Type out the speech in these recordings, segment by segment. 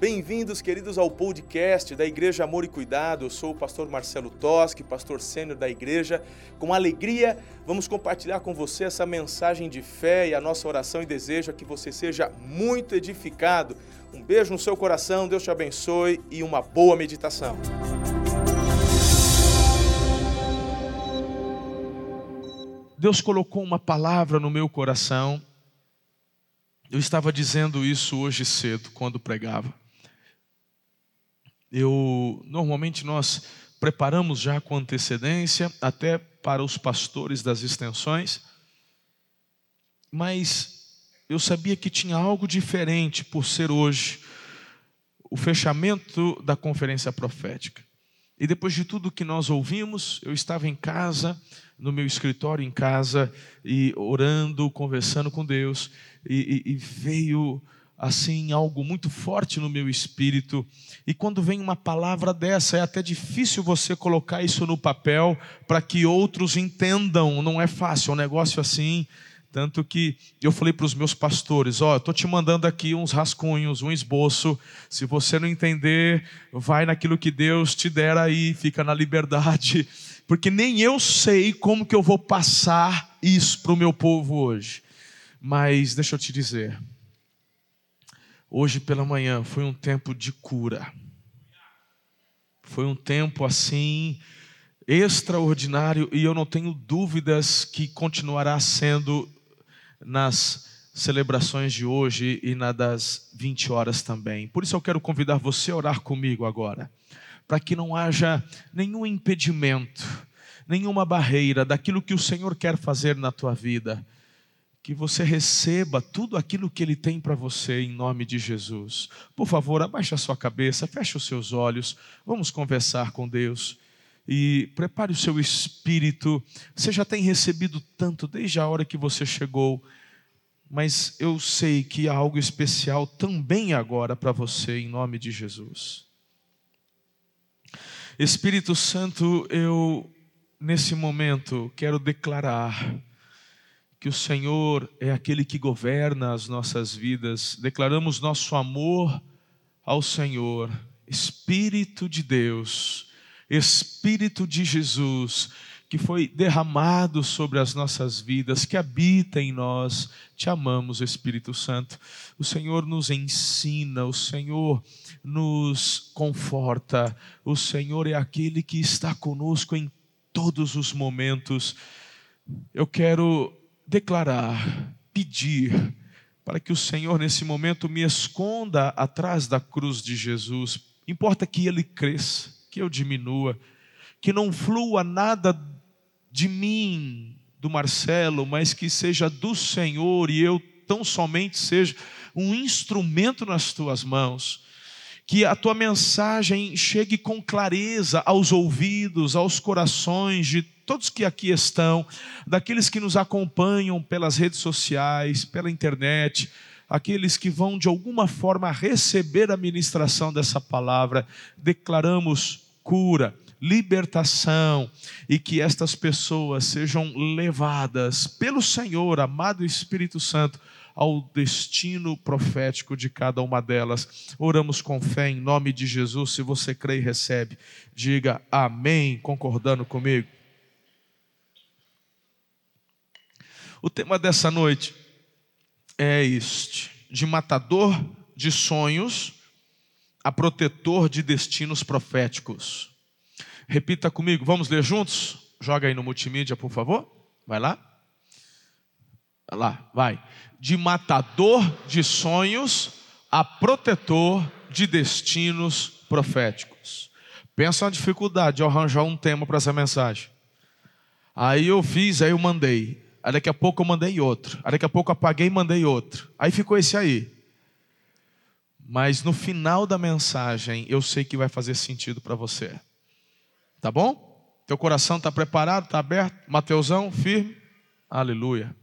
Bem-vindos, queridos, ao podcast da Igreja Amor e Cuidado. Eu sou o pastor Marcelo Toschi, pastor sênior da igreja. Com alegria, vamos compartilhar com você essa mensagem de fé e a nossa oração e desejo é que você seja muito edificado. Um beijo no seu coração, Deus te abençoe e uma boa meditação. Deus colocou uma palavra no meu coração. Eu estava dizendo isso hoje cedo, quando pregava. Eu normalmente nós preparamos já com antecedência, até para os pastores das extensões, mas eu sabia que tinha algo diferente por ser hoje o fechamento da conferência profética. E depois de tudo que nós ouvimos, eu estava em casa, no meu escritório em casa, e orando, conversando com Deus, e, e, e veio assim algo muito forte no meu espírito. E quando vem uma palavra dessa, é até difícil você colocar isso no papel para que outros entendam. Não é fácil, é um negócio assim. Tanto que eu falei para os meus pastores: Ó, oh, estou te mandando aqui uns rascunhos, um esboço. Se você não entender, vai naquilo que Deus te der aí, fica na liberdade. Porque nem eu sei como que eu vou passar isso para o meu povo hoje. Mas deixa eu te dizer, Hoje pela manhã foi um tempo de cura. Foi um tempo assim extraordinário e eu não tenho dúvidas que continuará sendo nas celebrações de hoje e na das 20 horas também. Por isso eu quero convidar você a orar comigo agora, para que não haja nenhum impedimento, nenhuma barreira daquilo que o Senhor quer fazer na tua vida que você receba tudo aquilo que Ele tem para você em nome de Jesus. Por favor, abaixe a sua cabeça, feche os seus olhos, vamos conversar com Deus. E prepare o seu espírito. Você já tem recebido tanto desde a hora que você chegou, mas eu sei que há algo especial também agora para você, em nome de Jesus. Espírito Santo, eu, nesse momento, quero declarar que o Senhor é aquele que governa as nossas vidas. Declaramos nosso amor ao Senhor, Espírito de Deus, Espírito de Jesus, que foi derramado sobre as nossas vidas, que habita em nós. Te amamos, Espírito Santo. O Senhor nos ensina, o Senhor nos conforta, o Senhor é aquele que está conosco em todos os momentos. Eu quero declarar, pedir, para que o Senhor nesse momento me esconda atrás da cruz de Jesus. Importa que ele cresça, que eu diminua, que não flua nada de mim, do Marcelo, mas que seja do Senhor e eu tão somente seja um instrumento nas tuas mãos. Que a tua mensagem chegue com clareza aos ouvidos, aos corações de todos que aqui estão, daqueles que nos acompanham pelas redes sociais, pela internet, aqueles que vão de alguma forma receber a ministração dessa palavra, declaramos cura, libertação e que estas pessoas sejam levadas pelo Senhor, amado Espírito Santo, ao destino profético de cada uma delas. Oramos com fé em nome de Jesus. Se você crê e recebe, diga amém, concordando comigo. O tema dessa noite é este: de matador de sonhos a protetor de destinos proféticos. Repita comigo, vamos ler juntos? Joga aí no multimídia, por favor. Vai lá. Lá, vai. De matador de sonhos a protetor de destinos proféticos. Pensa na dificuldade de arranjar um tema para essa mensagem. Aí eu fiz, aí eu mandei. Aí daqui a pouco eu mandei outro. Aí daqui a pouco eu apaguei e mandei outro. Aí ficou esse aí. Mas no final da mensagem eu sei que vai fazer sentido para você. Tá bom? Teu coração está preparado, está aberto? Mateusão, firme? Aleluia.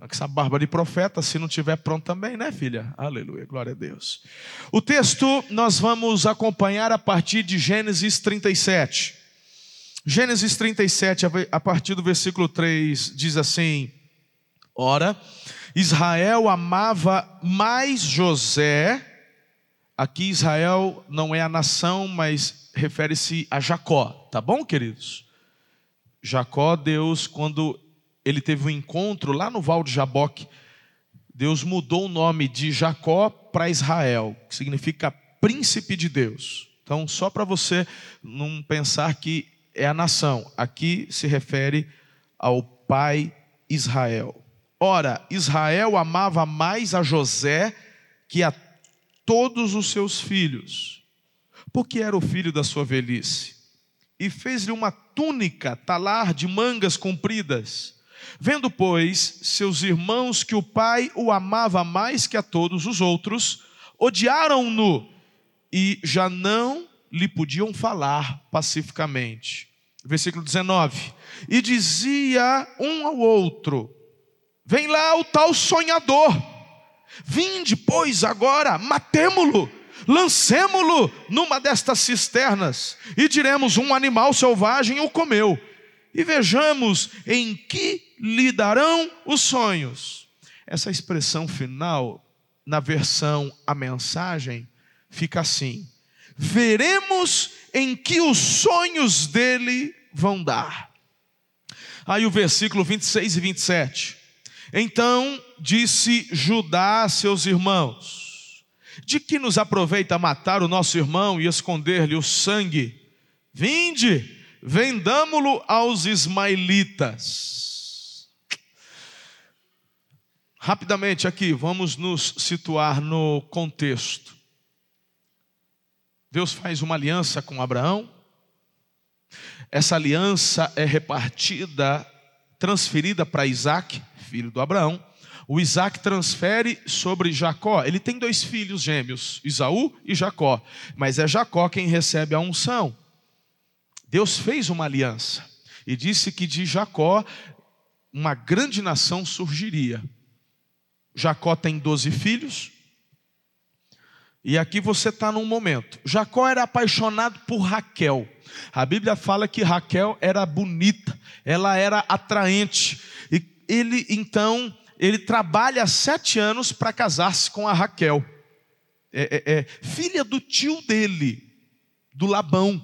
Essa barba de profeta, se não tiver pronto também, né, filha? Aleluia, glória a Deus. O texto nós vamos acompanhar a partir de Gênesis 37. Gênesis 37, a partir do versículo 3, diz assim: Ora, Israel amava mais José, Aqui Israel não é a nação, mas refere-se a Jacó, tá bom, queridos? Jacó, Deus, quando ele teve um encontro lá no Val de Jaboque, Deus mudou o nome de Jacó para Israel, que significa príncipe de Deus. Então, só para você não pensar que é a nação, aqui se refere ao pai Israel. Ora, Israel amava mais a José que a todos os seus filhos, porque era o filho da sua velhice. E fez-lhe uma túnica talar de mangas compridas. Vendo, pois, seus irmãos que o pai o amava mais que a todos os outros, odiaram-no e já não lhe podiam falar pacificamente. Versículo 19: E dizia um ao outro: Vem lá o tal sonhador. Vinde, pois, agora, matemo-lo, lancemo-lo numa destas cisternas, e diremos: um animal selvagem o comeu, e vejamos em que lhe darão os sonhos. Essa expressão final, na versão a mensagem, fica assim: veremos em que os sonhos dele vão dar. Aí o versículo 26 e 27. Então disse Judá a seus irmãos: De que nos aproveita matar o nosso irmão e esconder-lhe o sangue? Vinde, vendamo-lo aos ismaelitas. Rapidamente aqui, vamos nos situar no contexto. Deus faz uma aliança com Abraão. Essa aliança é repartida, transferida para Isaac filho do Abraão, o Isaac transfere sobre Jacó. Ele tem dois filhos gêmeos, Isaú e Jacó, mas é Jacó quem recebe a unção. Deus fez uma aliança e disse que de Jacó uma grande nação surgiria. Jacó tem doze filhos, e aqui você está num momento. Jacó era apaixonado por Raquel. A Bíblia fala que Raquel era bonita, ela era atraente. E ele então ele trabalha sete anos para casar-se com a Raquel, é, é, é, filha do tio dele, do Labão.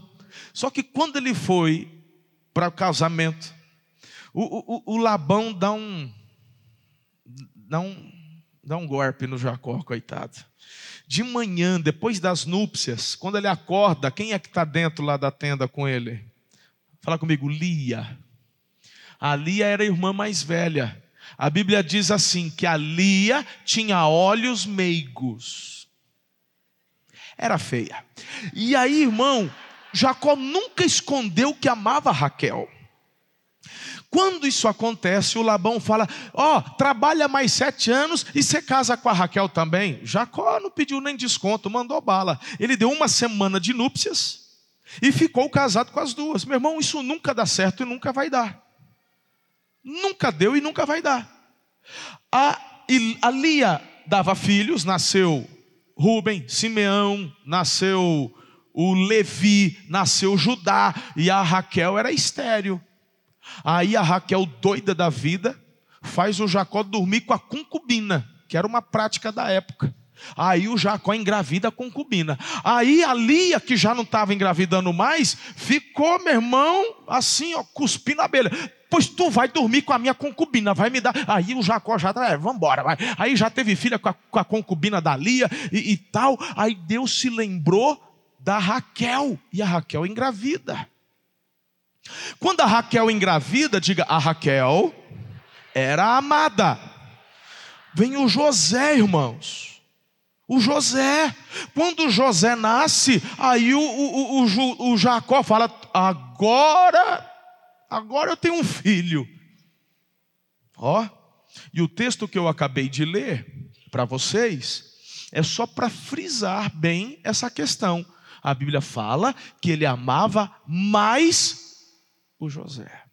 Só que quando ele foi para o casamento, o, o, o, Labão dá um, dá um, dá um golpe no Jacó, coitado. De manhã, depois das núpcias, quando ele acorda, quem é que está dentro lá da tenda com ele? Fala comigo, Lia. A Lia era a irmã mais velha. A Bíblia diz assim: que a Lia tinha olhos meigos. Era feia. E aí, irmão, Jacó nunca escondeu que amava Raquel. Quando isso acontece, o Labão fala: Ó, oh, trabalha mais sete anos e você casa com a Raquel também. Jacó não pediu nem desconto, mandou bala. Ele deu uma semana de núpcias e ficou casado com as duas. Meu irmão, isso nunca dá certo e nunca vai dar. Nunca deu e nunca vai dar. A, a Lia dava filhos, nasceu Rubem, Simeão, nasceu o Levi, nasceu Judá, e a Raquel era estéreo. Aí a Raquel, doida da vida, faz o Jacó dormir com a concubina, que era uma prática da época. Aí o Jacó engravida a concubina. Aí a Lia, que já não estava engravidando mais, ficou, meu irmão, assim, ó, cuspindo a abelha pois tu vai dormir com a minha concubina, vai me dar. Aí o Jacó já, é, vamos embora, vai. Aí já teve filha com a, com a concubina da Lia e, e tal. Aí Deus se lembrou da Raquel e a Raquel engravida. Quando a Raquel engravida, diga, a Raquel era amada. Vem o José, irmãos. O José, quando José nasce, aí o, o, o, o Jacó fala: agora agora eu tenho um filho. Ó, e o texto que eu acabei de ler para vocês é só para frisar bem essa questão. A Bíblia fala que ele amava mais o José.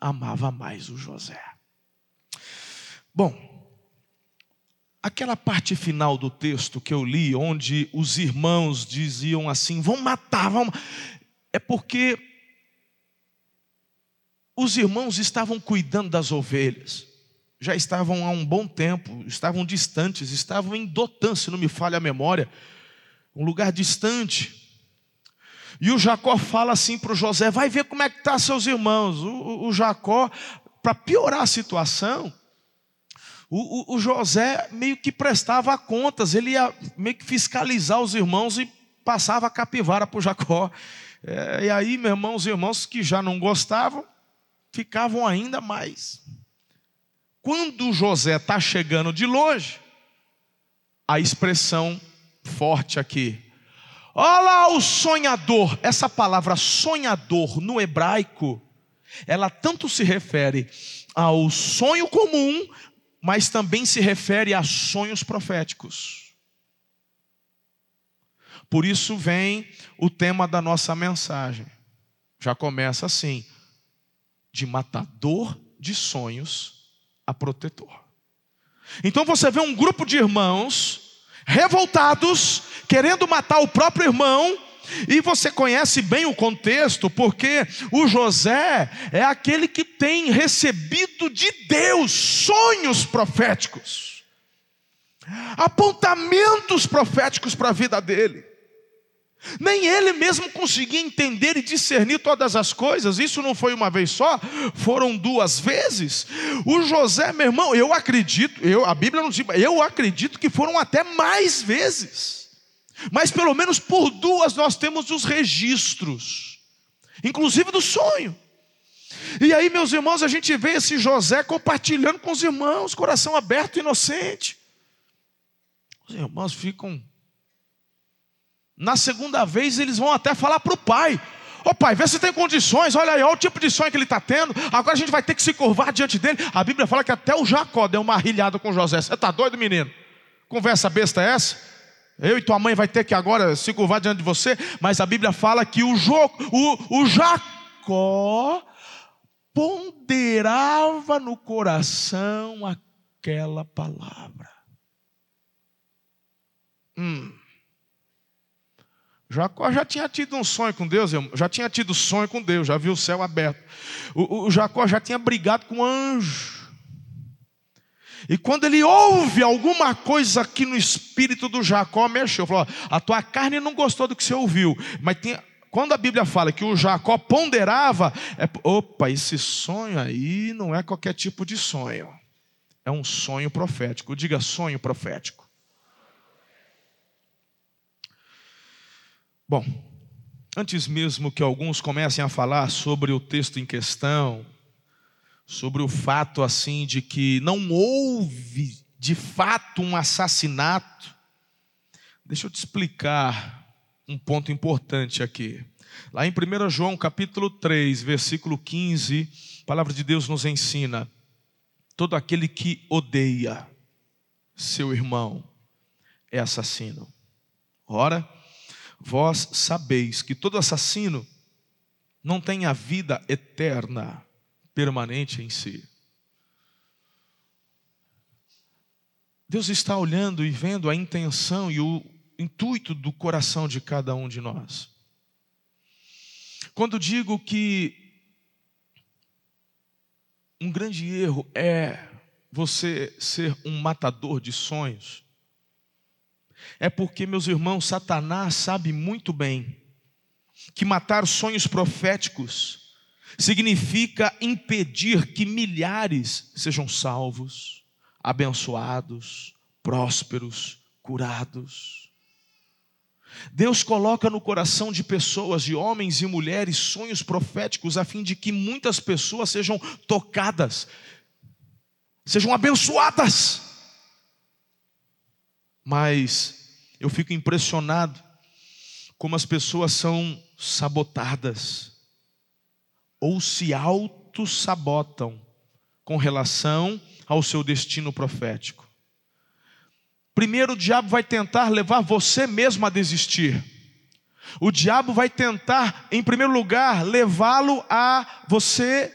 Amava mais o José. Bom, aquela parte final do texto que eu li, onde os irmãos diziam assim: vão matar, vão. É porque os irmãos estavam cuidando das ovelhas. já estavam há um bom tempo, estavam distantes, estavam em Dotã, se não me falha a memória, um lugar distante. E o Jacó fala assim para o José: vai ver como é que estão tá seus irmãos. O, o, o Jacó, para piorar a situação, o, o, José meio que prestava contas, ele ia meio que fiscalizar os irmãos e passava a capivara para o Jacó. É, e aí, meu irmão, os irmãos que já não gostavam, ficavam ainda mais. Quando José está chegando de longe, a expressão forte aqui, olha lá o sonhador, essa palavra sonhador no hebraico, ela tanto se refere ao sonho comum, mas também se refere a sonhos proféticos. Por isso vem o tema da nossa mensagem. Já começa assim: de matador de sonhos a protetor. Então você vê um grupo de irmãos revoltados, querendo matar o próprio irmão, e você conhece bem o contexto, porque o José é aquele que tem recebido de Deus sonhos proféticos, apontamentos proféticos para a vida dele. Nem ele mesmo conseguia entender e discernir todas as coisas. Isso não foi uma vez só, foram duas vezes. O José, meu irmão, eu acredito, eu, a Bíblia não diz, eu acredito que foram até mais vezes. Mas pelo menos por duas nós temos os registros, inclusive do sonho. E aí, meus irmãos, a gente vê esse José compartilhando com os irmãos, coração aberto e inocente. Os irmãos ficam. Na segunda vez, eles vão até falar para o pai: Ô oh, pai, vê se tem condições, olha aí, olha o tipo de sonho que ele está tendo. Agora a gente vai ter que se curvar diante dele. A Bíblia fala que até o Jacó deu uma rilhada com José. Você está doido, menino? Conversa besta é essa? Eu e tua mãe vai ter que agora se curvar diante de você, mas a Bíblia fala que o, jo, o, o Jacó ponderava no coração aquela palavra. Hum. Jacó já tinha tido um sonho com Deus, já tinha tido sonho com Deus, já viu o céu aberto. O, o Jacó já tinha brigado com anjo. E quando ele ouve alguma coisa aqui no espírito do Jacó, mexeu, falou: a tua carne não gostou do que você ouviu, mas tem, quando a Bíblia fala que o Jacó ponderava, é, opa, esse sonho aí não é qualquer tipo de sonho, é um sonho profético. Diga sonho profético. Bom, antes mesmo que alguns comecem a falar sobre o texto em questão, sobre o fato assim de que não houve de fato um assassinato. Deixa eu te explicar um ponto importante aqui. Lá em 1 João capítulo 3, versículo 15, a palavra de Deus nos ensina: todo aquele que odeia seu irmão é assassino. Ora, vós sabeis que todo assassino não tem a vida eterna permanente em si. Deus está olhando e vendo a intenção e o intuito do coração de cada um de nós. Quando digo que um grande erro é você ser um matador de sonhos, é porque, meus irmãos, Satanás sabe muito bem que matar sonhos proféticos significa impedir que milhares sejam salvos, abençoados, prósperos, curados. Deus coloca no coração de pessoas, de homens e mulheres, sonhos proféticos a fim de que muitas pessoas sejam tocadas, sejam abençoadas. Mas eu fico impressionado como as pessoas são sabotadas ou se auto-sabotam com relação ao seu destino profético. Primeiro, o diabo vai tentar levar você mesmo a desistir. O diabo vai tentar, em primeiro lugar, levá-lo a você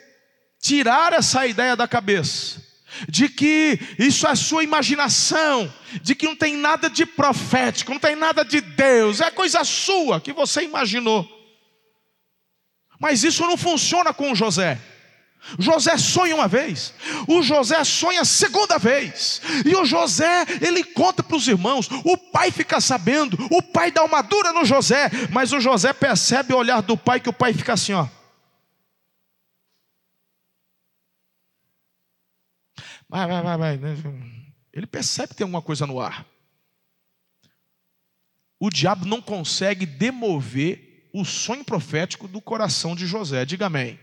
tirar essa ideia da cabeça, de que isso é sua imaginação, de que não tem nada de profético, não tem nada de Deus, é coisa sua que você imaginou. Mas isso não funciona com José. José sonha uma vez, o José sonha a segunda vez, e o José, ele conta para os irmãos, o pai fica sabendo, o pai dá uma dura no José, mas o José percebe o olhar do pai, que o pai fica assim, ó. Vai, vai, vai, vai. Ele percebe que tem alguma coisa no ar. O diabo não consegue demover o sonho profético do coração de José. Diga amém.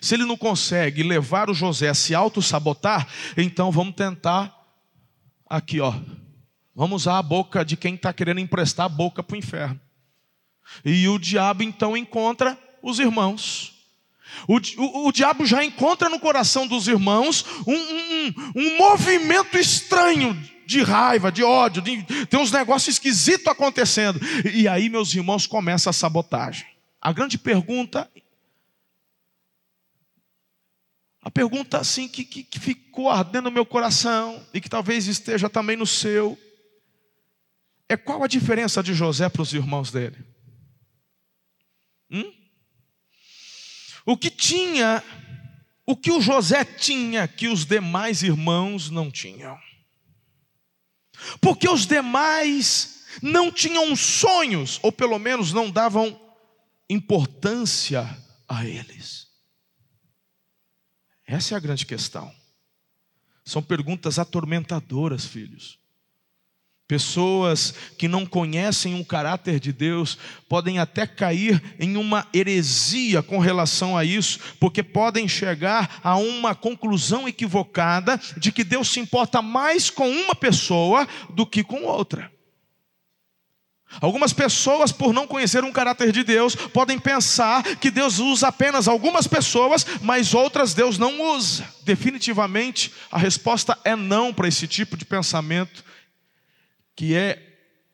Se ele não consegue levar o José a se auto-sabotar, então vamos tentar aqui, ó. Vamos usar a boca de quem está querendo emprestar a boca para o inferno. E o diabo então encontra os irmãos. O, o, o, diabo já encontra no coração dos irmãos um, um, um movimento estranho de raiva, de ódio, de, tem uns negócios esquisitos acontecendo. E aí, meus irmãos, começa a sabotagem. A grande pergunta A pergunta assim que, que, que ficou ardendo no meu coração e que talvez esteja também no seu é qual a diferença de José para os irmãos dele? Hum? O que tinha, o que o José tinha que os demais irmãos não tinham? Porque os demais não tinham sonhos, ou pelo menos não davam importância a eles. Essa é a grande questão. São perguntas atormentadoras, filhos. Pessoas que não conhecem o caráter de Deus podem até cair em uma heresia com relação a isso, porque podem chegar a uma conclusão equivocada de que Deus se importa mais com uma pessoa do que com outra. Algumas pessoas, por não conhecer um caráter de Deus, podem pensar que Deus usa apenas algumas pessoas, mas outras Deus não usa. Definitivamente, a resposta é não para esse tipo de pensamento, que é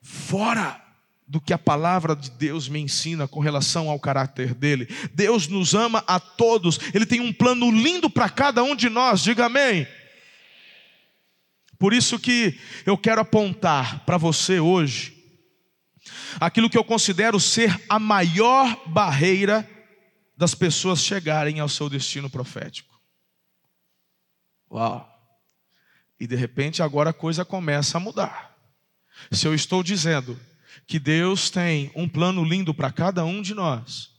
fora do que a palavra de Deus me ensina com relação ao caráter dele. Deus nos ama a todos, ele tem um plano lindo para cada um de nós, diga amém. Por isso que eu quero apontar para você hoje aquilo que eu considero ser a maior barreira das pessoas chegarem ao seu destino profético. Uau! E de repente agora a coisa começa a mudar. Se eu estou dizendo que Deus tem um plano lindo para cada um de nós,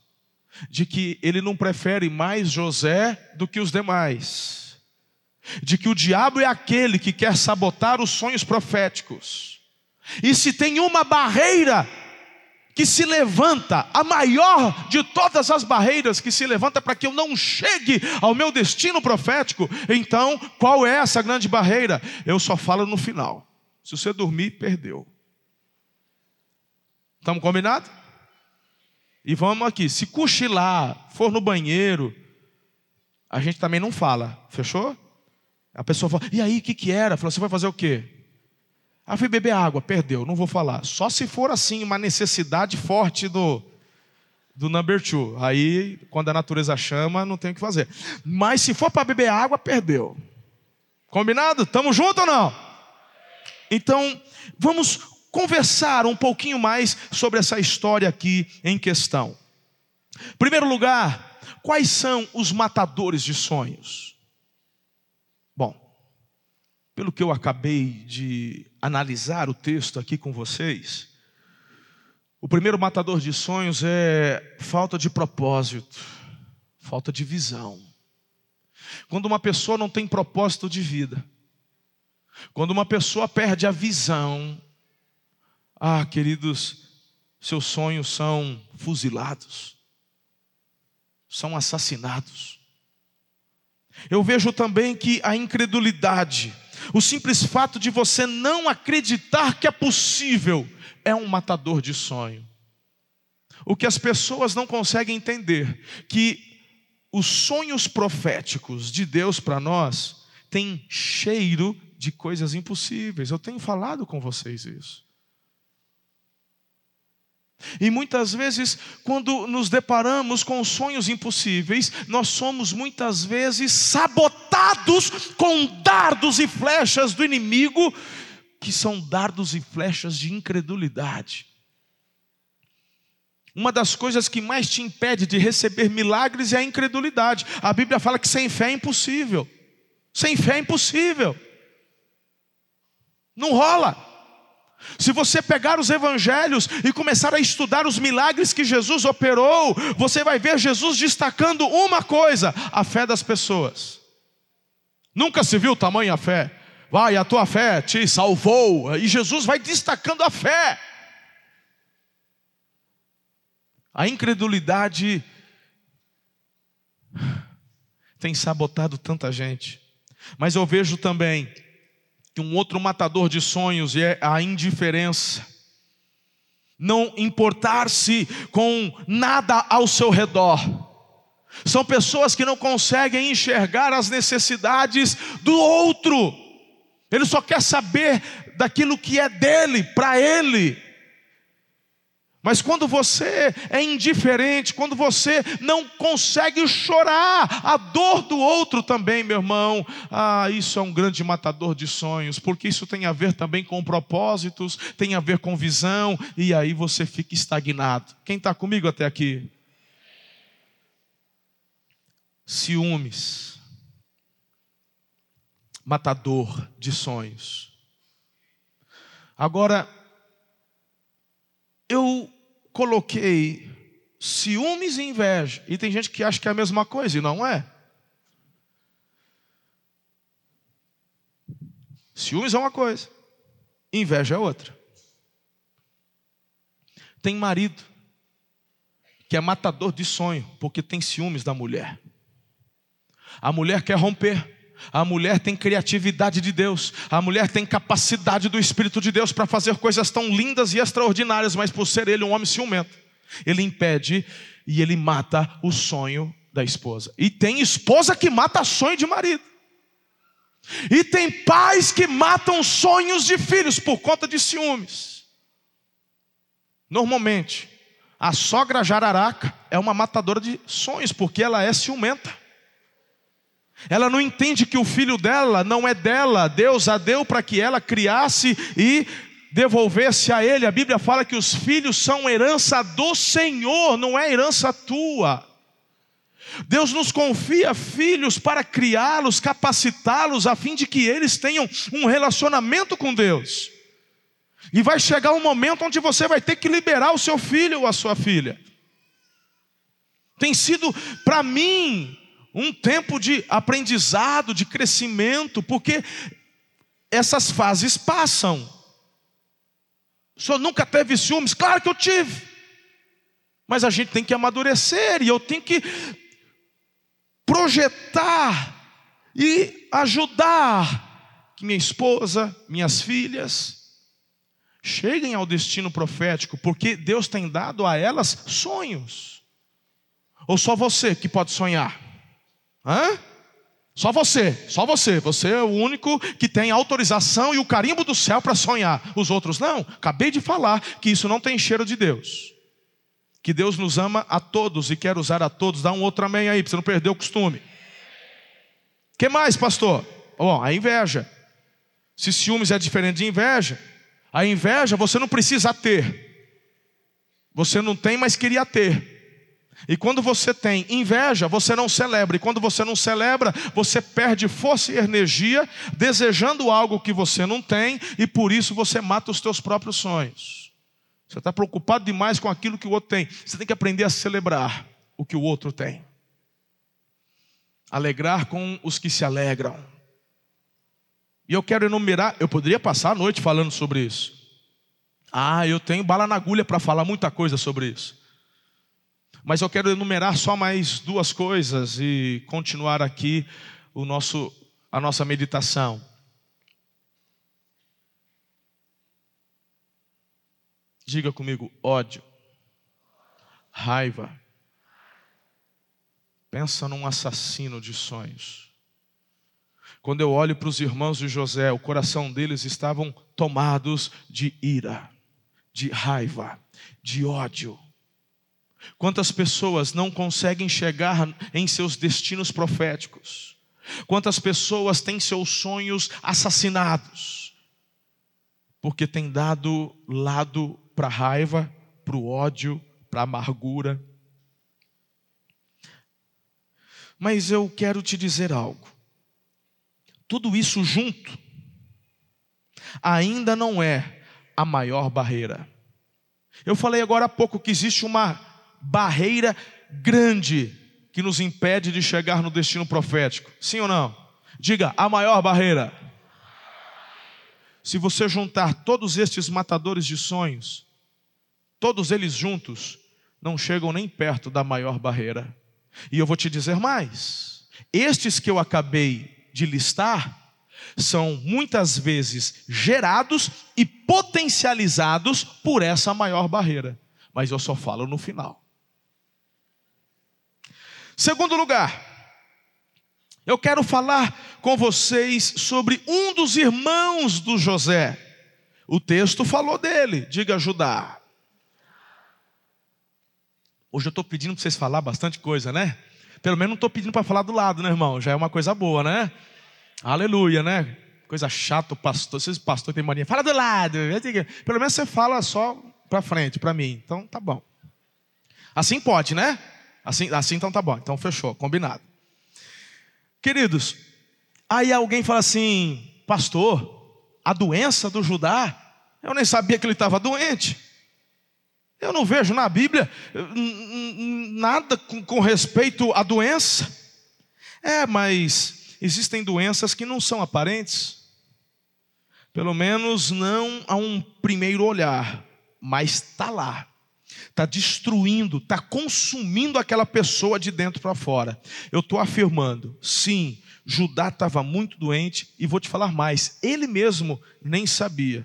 de que Ele não prefere mais José do que os demais, de que o diabo é aquele que quer sabotar os sonhos proféticos, e se tem uma barreira que se levanta, a maior de todas as barreiras que se levanta para que eu não chegue ao meu destino profético, então qual é essa grande barreira? Eu só falo no final. Se você dormir, perdeu. Estamos combinados? E vamos aqui, se cochilar, for no banheiro, a gente também não fala, fechou? A pessoa fala, e aí, o que, que era? Falou, você vai fazer o quê? Ah, fui beber água, perdeu, não vou falar. Só se for assim, uma necessidade forte do, do number two. Aí, quando a natureza chama, não tem o que fazer. Mas se for para beber água, perdeu. Combinado? Estamos juntos ou não? Então, vamos conversar um pouquinho mais sobre essa história aqui em questão. Em primeiro lugar, quais são os matadores de sonhos? pelo que eu acabei de analisar o texto aqui com vocês, o primeiro matador de sonhos é falta de propósito, falta de visão. Quando uma pessoa não tem propósito de vida, quando uma pessoa perde a visão, ah, queridos, seus sonhos são fuzilados, são assassinados. Eu vejo também que a incredulidade, o simples fato de você não acreditar que é possível é um matador de sonho. O que as pessoas não conseguem entender que os sonhos proféticos de Deus para nós têm cheiro de coisas impossíveis. Eu tenho falado com vocês isso. E muitas vezes, quando nos deparamos com sonhos impossíveis, nós somos muitas vezes sabotados com dardos e flechas do inimigo, que são dardos e flechas de incredulidade. Uma das coisas que mais te impede de receber milagres é a incredulidade. A Bíblia fala que sem fé é impossível. Sem fé é impossível. Não rola. Se você pegar os evangelhos e começar a estudar os milagres que Jesus operou, você vai ver Jesus destacando uma coisa: a fé das pessoas. Nunca se viu tamanha fé. Vai, a tua fé te salvou. E Jesus vai destacando a fé. A incredulidade tem sabotado tanta gente. Mas eu vejo também um outro matador de sonhos é a indiferença. Não importar-se com nada ao seu redor. São pessoas que não conseguem enxergar as necessidades do outro. Ele só quer saber daquilo que é dele, para ele. Mas quando você é indiferente, quando você não consegue chorar a dor do outro também, meu irmão, ah, isso é um grande matador de sonhos, porque isso tem a ver também com propósitos, tem a ver com visão, e aí você fica estagnado. Quem está comigo até aqui? Ciúmes, matador de sonhos. Agora, eu coloquei ciúmes e inveja. E tem gente que acha que é a mesma coisa, e não é. Ciúmes é uma coisa, inveja é outra. Tem marido que é matador de sonho, porque tem ciúmes da mulher. A mulher quer romper. A mulher tem criatividade de Deus, a mulher tem capacidade do Espírito de Deus para fazer coisas tão lindas e extraordinárias, mas por ser ele um homem ciumento, ele impede e ele mata o sonho da esposa. E tem esposa que mata sonho de marido. E tem pais que matam sonhos de filhos por conta de ciúmes. Normalmente, a sogra jararaca é uma matadora de sonhos, porque ela é ciumenta. Ela não entende que o filho dela não é dela, Deus a deu para que ela criasse e devolvesse a ele. A Bíblia fala que os filhos são herança do Senhor, não é herança tua. Deus nos confia filhos para criá-los, capacitá-los, a fim de que eles tenham um relacionamento com Deus. E vai chegar um momento onde você vai ter que liberar o seu filho ou a sua filha. Tem sido para mim um tempo de aprendizado, de crescimento, porque essas fases passam. O senhor nunca teve ciúmes? Claro que eu tive. Mas a gente tem que amadurecer e eu tenho que projetar e ajudar que minha esposa, minhas filhas, cheguem ao destino profético, porque Deus tem dado a elas sonhos. Ou só você que pode sonhar? Hã? Só você, só você. Você é o único que tem autorização e o carimbo do céu para sonhar. Os outros não. Acabei de falar que isso não tem cheiro de Deus. Que Deus nos ama a todos e quer usar a todos. Dá um outro amém aí, para você não perder o costume. que mais, pastor? Bom, a inveja. Se ciúmes é diferente de inveja, a inveja você não precisa ter. Você não tem, mas queria ter. E quando você tem inveja, você não celebra. E quando você não celebra, você perde força e energia desejando algo que você não tem, e por isso você mata os teus próprios sonhos. Você está preocupado demais com aquilo que o outro tem. Você tem que aprender a celebrar o que o outro tem. Alegrar com os que se alegram. E eu quero enumerar, eu poderia passar a noite falando sobre isso. Ah, eu tenho bala na agulha para falar muita coisa sobre isso. Mas eu quero enumerar só mais duas coisas e continuar aqui o nosso, a nossa meditação. Diga comigo: ódio, raiva. Pensa num assassino de sonhos. Quando eu olho para os irmãos de José, o coração deles estavam tomados de ira, de raiva, de ódio. Quantas pessoas não conseguem chegar em seus destinos proféticos? Quantas pessoas têm seus sonhos assassinados? Porque têm dado lado para a raiva, para o ódio, para a amargura. Mas eu quero te dizer algo. Tudo isso junto ainda não é a maior barreira. Eu falei agora há pouco que existe uma barreira grande que nos impede de chegar no destino profético. Sim ou não? Diga, a maior barreira. Se você juntar todos estes matadores de sonhos, todos eles juntos, não chegam nem perto da maior barreira. E eu vou te dizer mais: estes que eu acabei de listar, são muitas vezes gerados e potencializados por essa maior barreira. Mas eu só falo no final. Segundo lugar, eu quero falar com vocês sobre um dos irmãos do José. O texto falou dele, diga Judá. Hoje eu estou pedindo para vocês falar bastante coisa, né? Pelo menos não estou pedindo para falar do lado, né, irmão? Já é uma coisa boa, né? Aleluia, né? Coisa chata o pastor. Vocês pastor tem mania. Fala do lado. Pelo menos você fala só para frente, para mim. Então tá bom. Assim pode, né? Assim, assim então tá bom. Então fechou, combinado. Queridos, aí alguém fala assim, pastor, a doença do Judá, eu nem sabia que ele estava doente. Eu não vejo na Bíblia nada com, com respeito à doença. É, mas existem doenças que não são aparentes, pelo menos não a um primeiro olhar, mas está lá, está destruindo, está consumindo aquela pessoa de dentro para fora. Eu estou afirmando, sim, Judá estava muito doente e vou te falar mais, ele mesmo nem sabia.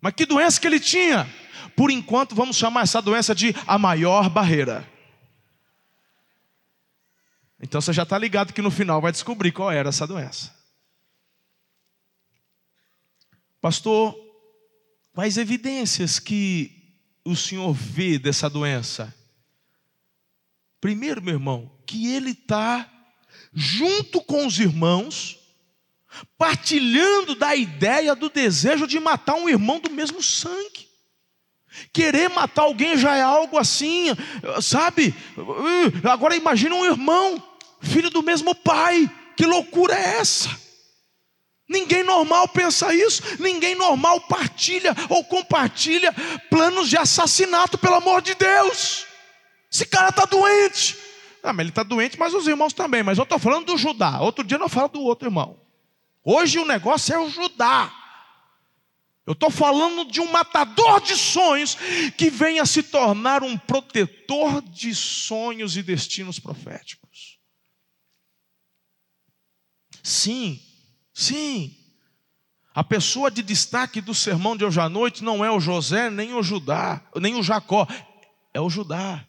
Mas que doença que ele tinha? Por enquanto, vamos chamar essa doença de a maior barreira. Então você já está ligado que no final vai descobrir qual era essa doença. Pastor, quais evidências que o senhor vê dessa doença? Primeiro, meu irmão, que ele está junto com os irmãos, partilhando da ideia do desejo de matar um irmão do mesmo sangue. Querer matar alguém já é algo assim, sabe? Agora imagine um irmão, filho do mesmo pai. Que loucura é essa? Ninguém normal pensa isso, ninguém normal partilha ou compartilha planos de assassinato, pelo amor de Deus. Esse cara está doente. Ah, mas ele está doente, mas os irmãos também. Mas eu estou falando do Judá. Outro dia não falo do outro irmão. Hoje o negócio é o Judá. Eu estou falando de um matador de sonhos que vem a se tornar um protetor de sonhos e destinos proféticos. Sim, sim. A pessoa de destaque do sermão de hoje à noite não é o José, nem o Judá, nem o Jacó, é o Judá.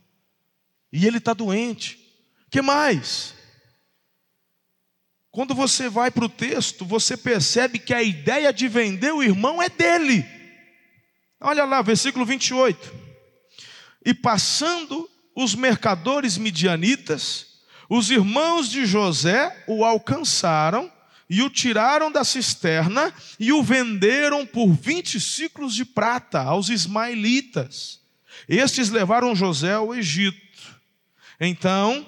E ele está doente. que mais? Quando você vai para o texto, você percebe que a ideia de vender o irmão é dele. Olha lá, versículo 28. E passando os mercadores midianitas, os irmãos de José o alcançaram e o tiraram da cisterna e o venderam por 20 ciclos de prata aos ismaelitas. Estes levaram José ao Egito. Então,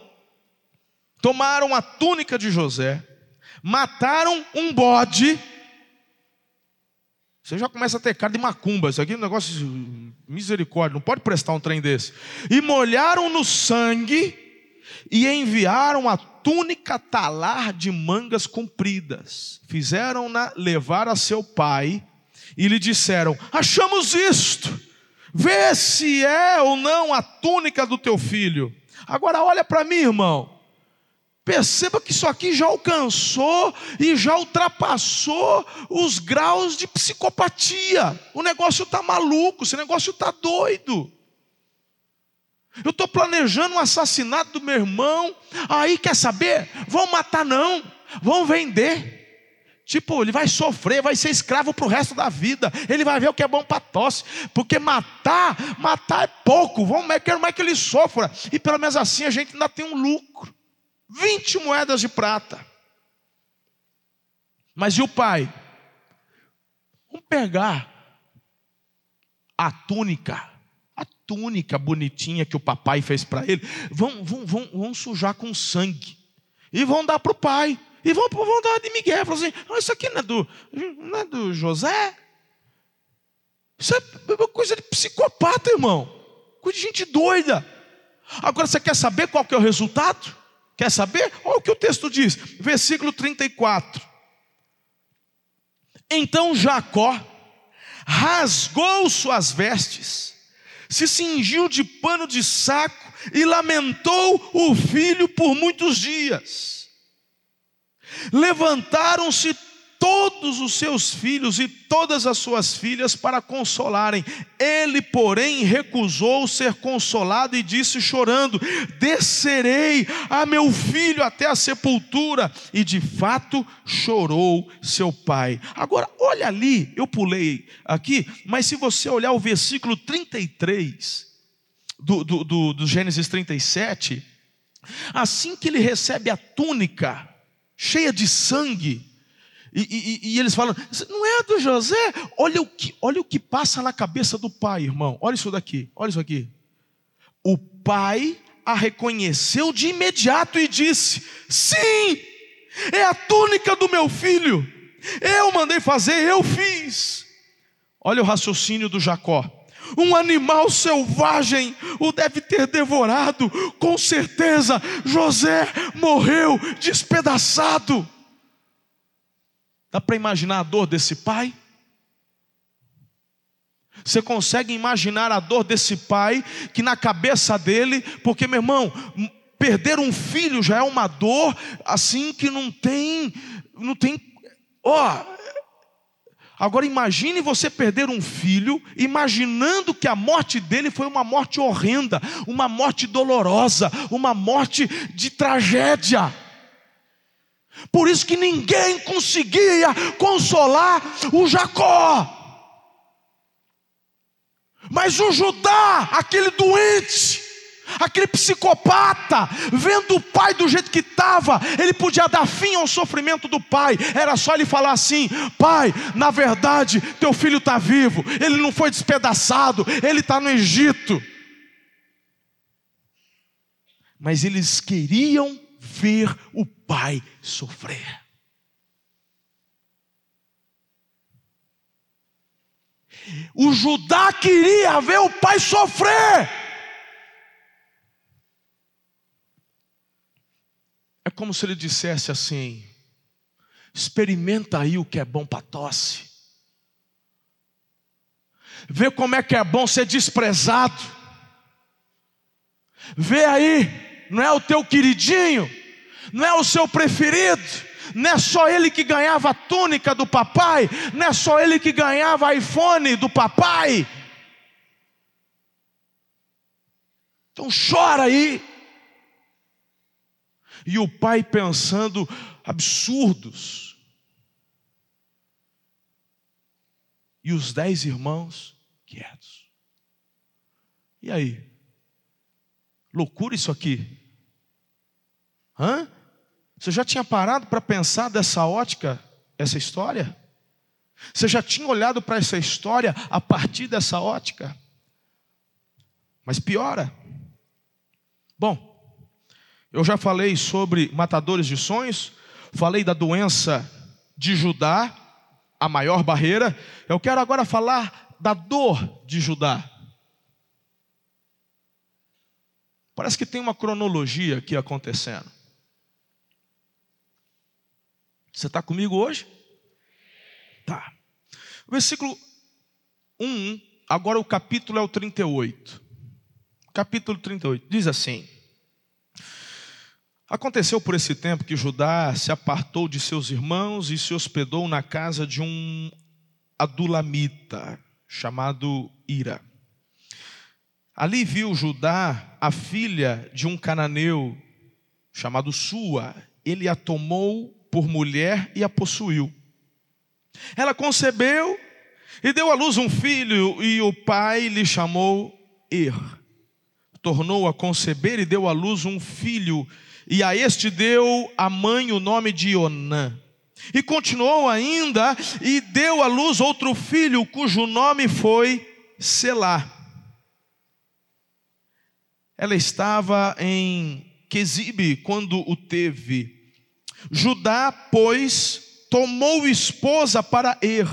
tomaram a túnica de José, mataram um bode. Você já começa a ter cara de macumba. Isso aqui é um negócio misericórdia. Não pode prestar um trem desse. E molharam no sangue e enviaram a túnica talar de mangas compridas. Fizeram-na levar a seu pai e lhe disseram: Achamos isto. Vê se é ou não a túnica do teu filho. Agora olha para mim, irmão. Perceba que isso aqui já alcançou e já ultrapassou os graus de psicopatia. O negócio está maluco, esse negócio está doido. Eu estou planejando um assassinato do meu irmão. Aí quer saber? Vão matar, não, vão vender. Tipo, ele vai sofrer, vai ser escravo para o resto da vida. Ele vai ver o que é bom para tosse. Porque matar, matar é pouco. Vamos ver como é que ele sofra. E pelo menos assim a gente ainda tem um lucro. 20 moedas de prata. Mas e o pai? Vamos pegar a túnica, túnica bonitinha que o papai fez para ele, vão, vão, vão, vão sujar com sangue. E vão dar para o pai. E vão, vão dar de Miguel. Falam assim: ah, Isso aqui não é, do, não é do José? Isso é coisa de psicopata, irmão. Coisa de gente doida. Agora você quer saber qual que é o resultado? Quer saber? Olha o que o texto diz, versículo 34. Então Jacó rasgou suas vestes, se cingiu de pano de saco e lamentou o filho por muitos dias. Levantaram-se todos os seus filhos e todas as suas filhas para consolarem. Ele, porém, recusou ser consolado e disse chorando: Descerei a meu filho até a sepultura. E de fato chorou seu pai. Agora, olha ali, eu pulei aqui, mas se você olhar o versículo 33 do, do, do, do Gênesis 37, assim que ele recebe a túnica cheia de sangue, e, e, e, eles falam, não é do José? Olha o, que, olha o que passa na cabeça do pai, irmão. Olha isso daqui, olha isso aqui. O pai a reconheceu de imediato e disse: Sim, é a túnica do meu filho. Eu mandei fazer, eu fiz. Olha o raciocínio do Jacó. Um animal selvagem o deve ter devorado, com certeza José morreu despedaçado. Dá para imaginar a dor desse pai? Você consegue imaginar a dor desse pai que na cabeça dele, porque meu irmão, perder um filho já é uma dor assim que não tem, não tem, ó. Agora imagine você perder um filho, imaginando que a morte dele foi uma morte horrenda, uma morte dolorosa, uma morte de tragédia. Por isso que ninguém conseguia consolar o Jacó. Mas o Judá, aquele doente, aquele psicopata, vendo o pai do jeito que estava, ele podia dar fim ao sofrimento do pai. Era só ele falar assim: Pai, na verdade, teu filho está vivo, ele não foi despedaçado, ele está no Egito. Mas eles queriam ver o pai sofrer. O Judá queria ver o pai sofrer. É como se ele dissesse assim: experimenta aí o que é bom para tosse. Vê como é que é bom ser desprezado. Vê aí, não é o teu queridinho, não é o seu preferido, não é só ele que ganhava a túnica do papai, não é só ele que ganhava iPhone do papai. Então chora aí. E o pai pensando absurdos. E os dez irmãos quietos. E aí? Loucura isso aqui. Hã? Você já tinha parado para pensar dessa ótica, essa história? Você já tinha olhado para essa história a partir dessa ótica? Mas piora. Bom, eu já falei sobre matadores de sonhos, falei da doença de Judá, a maior barreira. Eu quero agora falar da dor de Judá. Parece que tem uma cronologia aqui acontecendo. Você está comigo hoje? Tá. Versículo 1, agora o capítulo é o 38. Capítulo 38 diz assim: Aconteceu por esse tempo que Judá se apartou de seus irmãos e se hospedou na casa de um adulamita chamado Ira. Ali viu Judá a filha de um cananeu chamado Sua. Ele a tomou por mulher e a possuiu. Ela concebeu e deu à luz um filho, e o pai lhe chamou Er. Tornou a conceber e deu à luz um filho, e a este deu a mãe o nome de Onã. E continuou ainda e deu à luz outro filho, cujo nome foi Selá. ela estava em Quesibe quando o teve. Judá, pois, tomou esposa para Er,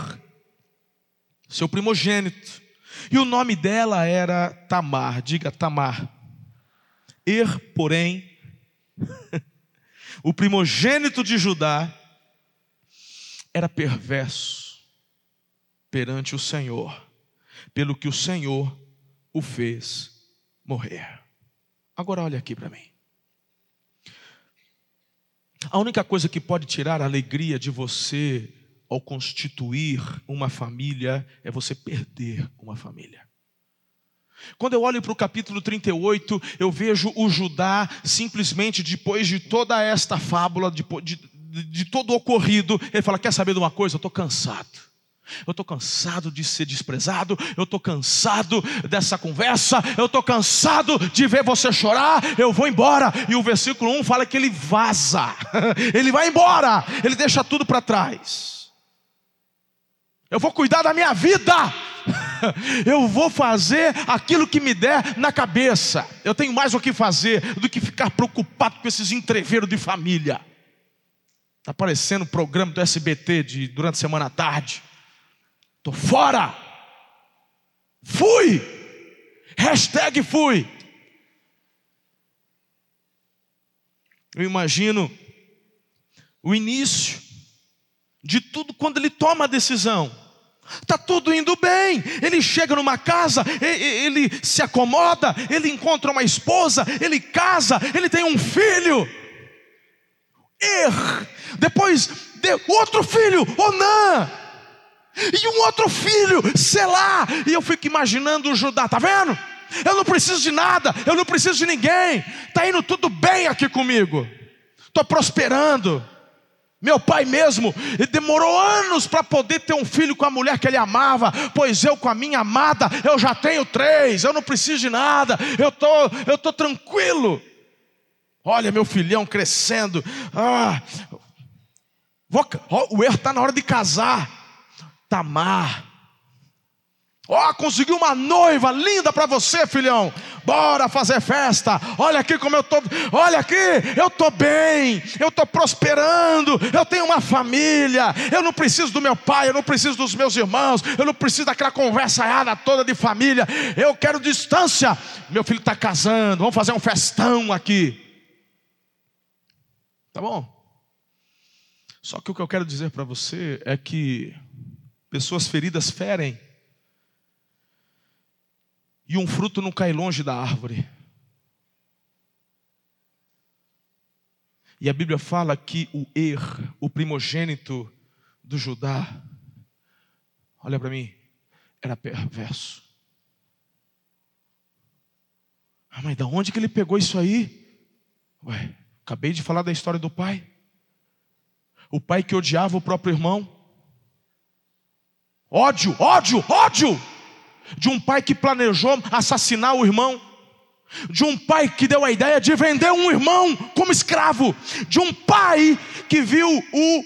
seu primogênito, e o nome dela era Tamar, diga Tamar. Er, porém, o primogênito de Judá, era perverso perante o Senhor, pelo que o Senhor o fez morrer. Agora olha aqui para mim. A única coisa que pode tirar a alegria de você ao constituir uma família é você perder uma família. Quando eu olho para o capítulo 38, eu vejo o Judá simplesmente depois de toda esta fábula, de, de, de todo o ocorrido, ele fala: Quer saber de uma coisa? Eu estou cansado. Eu estou cansado de ser desprezado, eu estou cansado dessa conversa, eu estou cansado de ver você chorar, eu vou embora. E o versículo 1 fala que ele vaza, ele vai embora, ele deixa tudo para trás. Eu vou cuidar da minha vida, eu vou fazer aquilo que me der na cabeça. Eu tenho mais o que fazer do que ficar preocupado com esses entreveiros de família. Está aparecendo o programa do SBT de, durante a semana à tarde. Estou fora. Fui. Hashtag fui. Eu imagino o início de tudo quando ele toma a decisão. Está tudo indo bem. Ele chega numa casa, ele se acomoda, ele encontra uma esposa, ele casa, ele tem um filho. Er. Depois, de outro filho, Onã. E um outro filho, Selá. E eu fico imaginando o Judá, tá vendo? Eu não preciso de nada, eu não preciso de ninguém. Está indo tudo bem aqui comigo. Estou prosperando. Meu pai mesmo demorou anos para poder ter um filho com a mulher que ele amava, pois eu com a minha amada eu já tenho três, eu não preciso de nada, eu tô, eu tô tranquilo. Olha meu filhão crescendo, ah, vou, o erro está na hora de casar. Tamar. Ó, oh, conseguiu uma noiva linda para você, filhão. Bora fazer festa. Olha aqui como eu tô. Olha aqui, eu tô bem. Eu tô prosperando. Eu tenho uma família. Eu não preciso do meu pai, eu não preciso dos meus irmãos. Eu não preciso daquela conversa toda de família. Eu quero distância. Meu filho está casando. Vamos fazer um festão aqui. Tá bom? Só que o que eu quero dizer para você é que pessoas feridas ferem, e um fruto não cai longe da árvore. E a Bíblia fala que o Er, o primogênito do Judá, olha para mim, era perverso. Ah, mas de onde que ele pegou isso aí? Ué, acabei de falar da história do pai. O pai que odiava o próprio irmão. Ódio, ódio, ódio. De um pai que planejou assassinar o irmão. De um pai que deu a ideia de vender um irmão como escravo. De um pai que viu o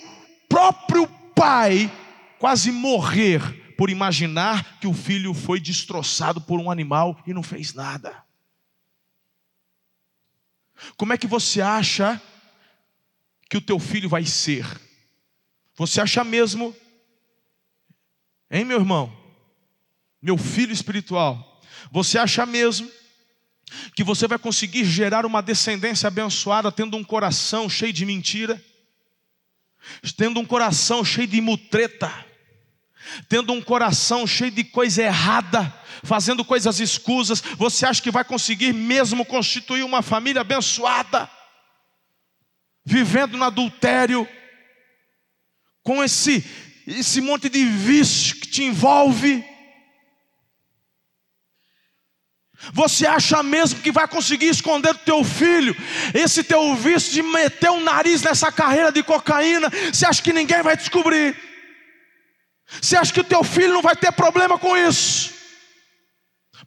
próprio pai quase morrer por imaginar que o filho foi destroçado por um animal e não fez nada. Como é que você acha que o teu filho vai ser? Você acha mesmo Hein, meu irmão? Meu filho espiritual. Você acha mesmo que você vai conseguir gerar uma descendência abençoada tendo um coração cheio de mentira? Tendo um coração cheio de mutreta? Tendo um coração cheio de coisa errada? Fazendo coisas escusas? Você acha que vai conseguir mesmo constituir uma família abençoada? Vivendo no adultério? Com esse esse monte de vício que te envolve. Você acha mesmo que vai conseguir esconder do teu filho esse teu vício de meter o nariz nessa carreira de cocaína? Você acha que ninguém vai descobrir? Você acha que o teu filho não vai ter problema com isso?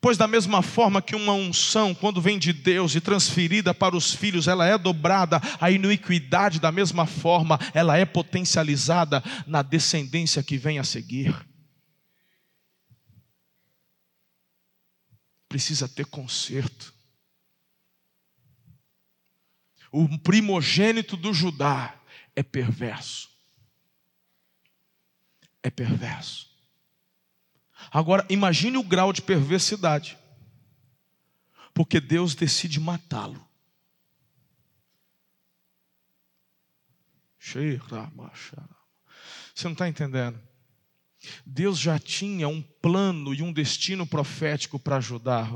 Pois, da mesma forma que uma unção, quando vem de Deus e transferida para os filhos, ela é dobrada, a iniquidade, da mesma forma, ela é potencializada na descendência que vem a seguir. Precisa ter conserto. o primogênito do Judá, é perverso. É perverso. Agora, imagine o grau de perversidade, porque Deus decide matá-lo. Você não está entendendo? Deus já tinha um plano e um destino profético para ajudar.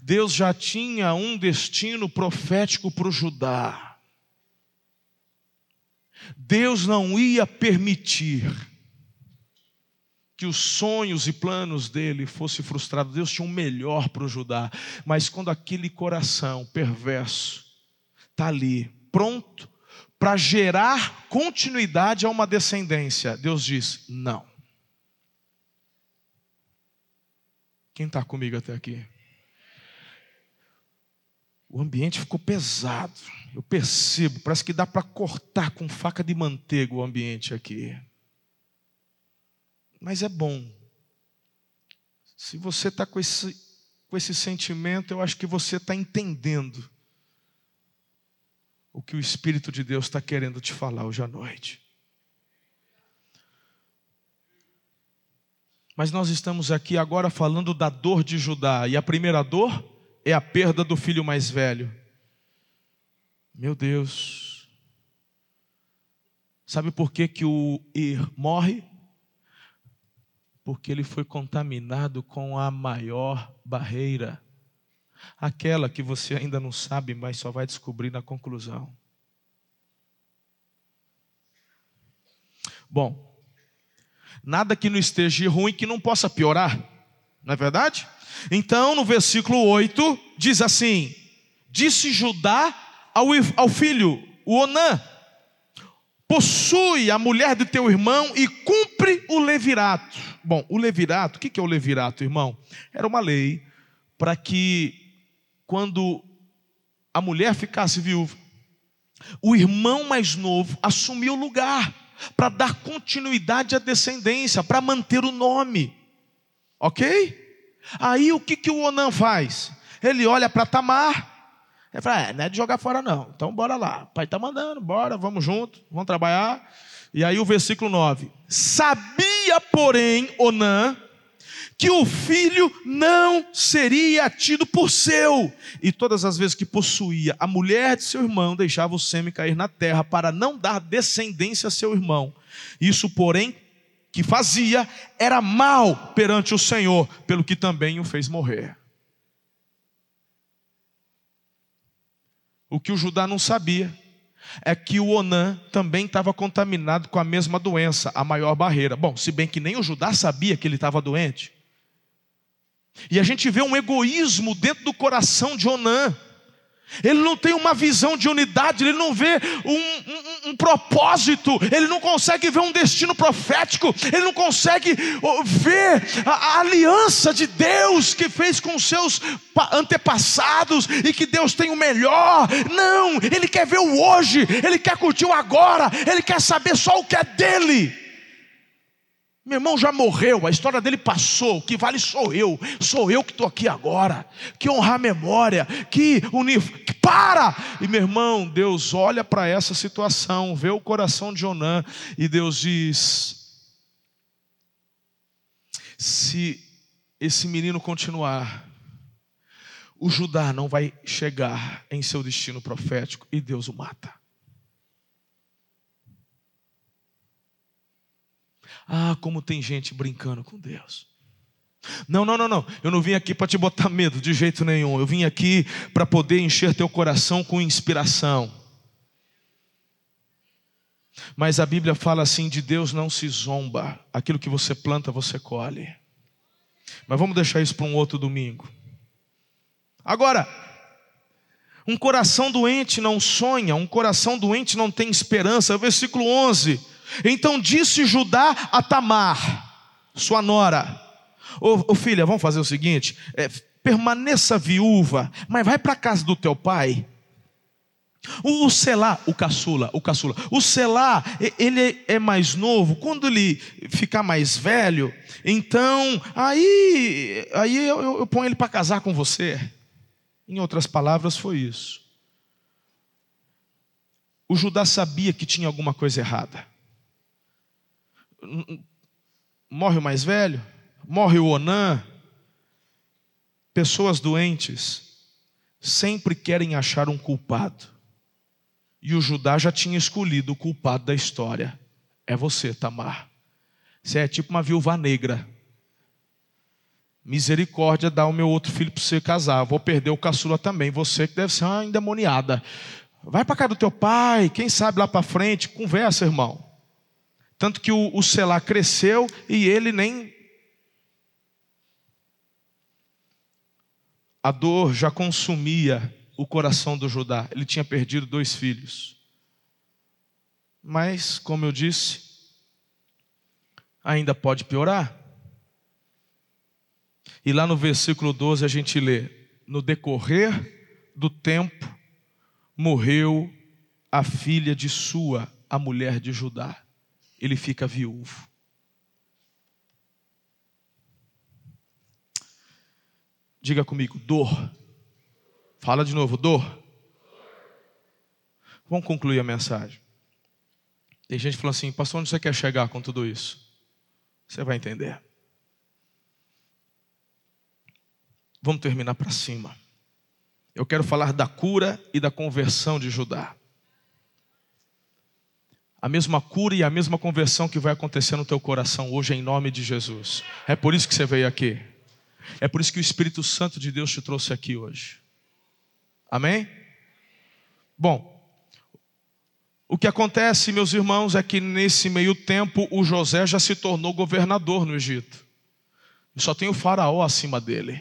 Deus já tinha um destino profético para o Judá. Deus não ia permitir que os sonhos e planos dele fossem frustrados. Deus tinha um melhor para o Judá. Mas quando aquele coração perverso está ali, pronto para gerar continuidade a uma descendência. Deus diz: não. Quem está comigo até aqui? O ambiente ficou pesado. Eu percebo, parece que dá para cortar com faca de manteiga o ambiente aqui. Mas é bom. Se você está com esse, com esse sentimento, eu acho que você está entendendo o que o Espírito de Deus está querendo te falar hoje à noite. Mas nós estamos aqui agora falando da dor de Judá, e a primeira dor é a perda do filho mais velho. Meu Deus. Sabe por que, que o Ir morre? Porque ele foi contaminado com a maior barreira aquela que você ainda não sabe, mas só vai descobrir na conclusão. Bom, nada que não esteja ruim que não possa piorar, não é verdade? Então, no versículo 8, diz assim: Disse Judá ao, filho, o Onã: Possui a mulher de teu irmão e cumpre o levirato. Bom, o levirato, o que é o levirato, irmão? Era uma lei para que quando a mulher ficasse viúva, o irmão mais novo assumiu o lugar para dar continuidade à descendência, para manter o nome. Ok? Aí o que, que o Onan faz? Ele olha para Tamar, ele fala: é, não é de jogar fora, não. Então bora lá. O pai está mandando, bora, vamos junto, vamos trabalhar. E aí o versículo 9: Sabia, porém, Onan que o filho não seria tido por seu. E todas as vezes que possuía a mulher de seu irmão, deixava o sêmen cair na terra para não dar descendência a seu irmão. Isso, porém, que fazia era mal perante o Senhor, pelo que também o fez morrer. O que o Judá não sabia é que o Onã também estava contaminado com a mesma doença, a maior barreira. Bom, se bem que nem o Judá sabia que ele estava doente. E a gente vê um egoísmo dentro do coração de Onã. Ele não tem uma visão de unidade, ele não vê um, um, um, propósito, ele não consegue ver um destino profético, ele não consegue ver a, a aliança de Deus que fez com seus antepassados e que Deus tem o melhor. Não, ele quer ver o hoje, ele quer curtir o agora, ele quer saber só o que é dele. Meu irmão já morreu, a história dele passou. O que vale sou eu. Sou eu que estou aqui agora. Que honrar a memória. Que unir. Que para! E meu irmão, Deus olha para essa situação, vê o coração de Onã e Deus diz: se esse menino continuar, o Judá não vai chegar em seu destino profético e Deus o mata. Ah, como tem gente brincando com Deus. Não, não, não, não. Eu não vim aqui para te botar medo de jeito nenhum. Eu vim aqui para poder encher teu coração com inspiração. Mas a Bíblia fala assim: de Deus não se zomba. Aquilo que você planta, você colhe. Mas vamos deixar isso para um outro domingo. Agora, um coração doente não sonha, um coração doente não tem esperança. Versículo 11 então disse Judá a Tamar, sua nora: Ô, ô filha, vamos fazer o seguinte: é, permaneça viúva, mas vai para a casa do teu pai. O, o Selá, o caçula, o caçula, o Selá, ele é mais novo, quando ele ficar mais velho, então, aí, aí eu, eu ponho ele para casar com você. Em outras palavras, foi isso. O Judá sabia que tinha alguma coisa errada. Morre o mais velho, morre o Onã. Pessoas doentes sempre querem achar um culpado. E o Judá já tinha escolhido o culpado da história. É você, Tamar. Você é tipo uma viúva negra. Misericórdia, dá o meu outro filho para você casar. Vou perder o caçula também. Você que deve ser uma endemoniada. Vai para casa do teu pai, quem sabe lá para frente, conversa, irmão. Tanto que o, o Selá cresceu e ele nem. A dor já consumia o coração do Judá. Ele tinha perdido dois filhos. Mas, como eu disse, ainda pode piorar. E lá no versículo 12 a gente lê: No decorrer do tempo, morreu a filha de Sua, a mulher de Judá. Ele fica viúvo. Diga comigo, dor. Fala de novo, dor. Vamos concluir a mensagem. Tem gente falando assim, pastor, onde você quer chegar com tudo isso? Você vai entender. Vamos terminar para cima eu quero falar da cura e da conversão de Judá. A mesma cura e a mesma conversão que vai acontecer no teu coração hoje em nome de Jesus. É por isso que você veio aqui. É por isso que o Espírito Santo de Deus te trouxe aqui hoje. Amém? Bom, o que acontece, meus irmãos, é que nesse meio tempo o José já se tornou governador no Egito. E só tem o faraó acima dele.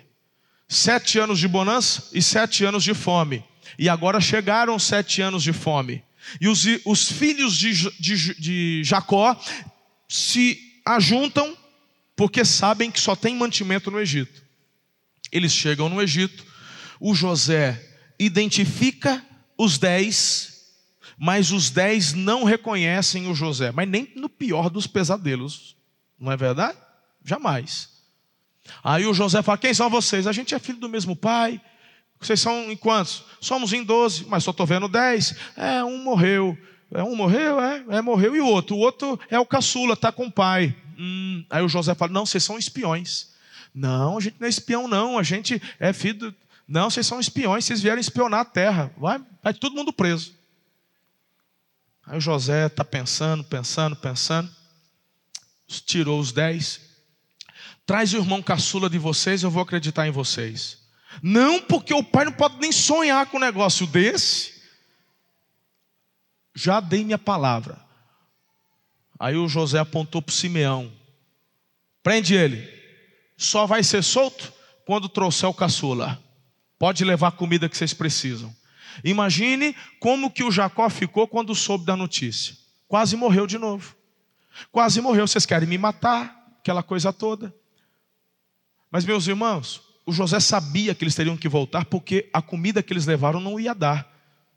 Sete anos de bonança e sete anos de fome. E agora chegaram sete anos de fome. E os, os filhos de, de, de Jacó se ajuntam porque sabem que só tem mantimento no Egito. Eles chegam no Egito, o José identifica os dez, mas os dez não reconhecem o José, mas nem no pior dos pesadelos, não é verdade? Jamais. Aí o José fala: Quem são vocês? A gente é filho do mesmo pai. Vocês são em quantos? Somos em doze, mas só estou vendo dez. É, um morreu. É, um morreu, é, é, morreu. E o outro? O outro é o caçula, está com o pai. Hum. Aí o José fala: Não, vocês são espiões. Não, a gente não é espião, não. A gente é filho. Do... Não, vocês são espiões, vocês vieram espionar a terra. Vai, vai todo mundo preso. Aí o José está pensando, pensando, pensando. Tirou os dez, Traz o irmão caçula de vocês, eu vou acreditar em vocês. Não, porque o pai não pode nem sonhar com um negócio desse. Já dei minha palavra. Aí o José apontou para o Simeão: prende ele, só vai ser solto quando trouxer o caçula. Pode levar a comida que vocês precisam. Imagine como que o Jacó ficou quando soube da notícia. Quase morreu de novo. Quase morreu. Vocês querem me matar? Aquela coisa toda. Mas, meus irmãos, o José sabia que eles teriam que voltar porque a comida que eles levaram não ia dar.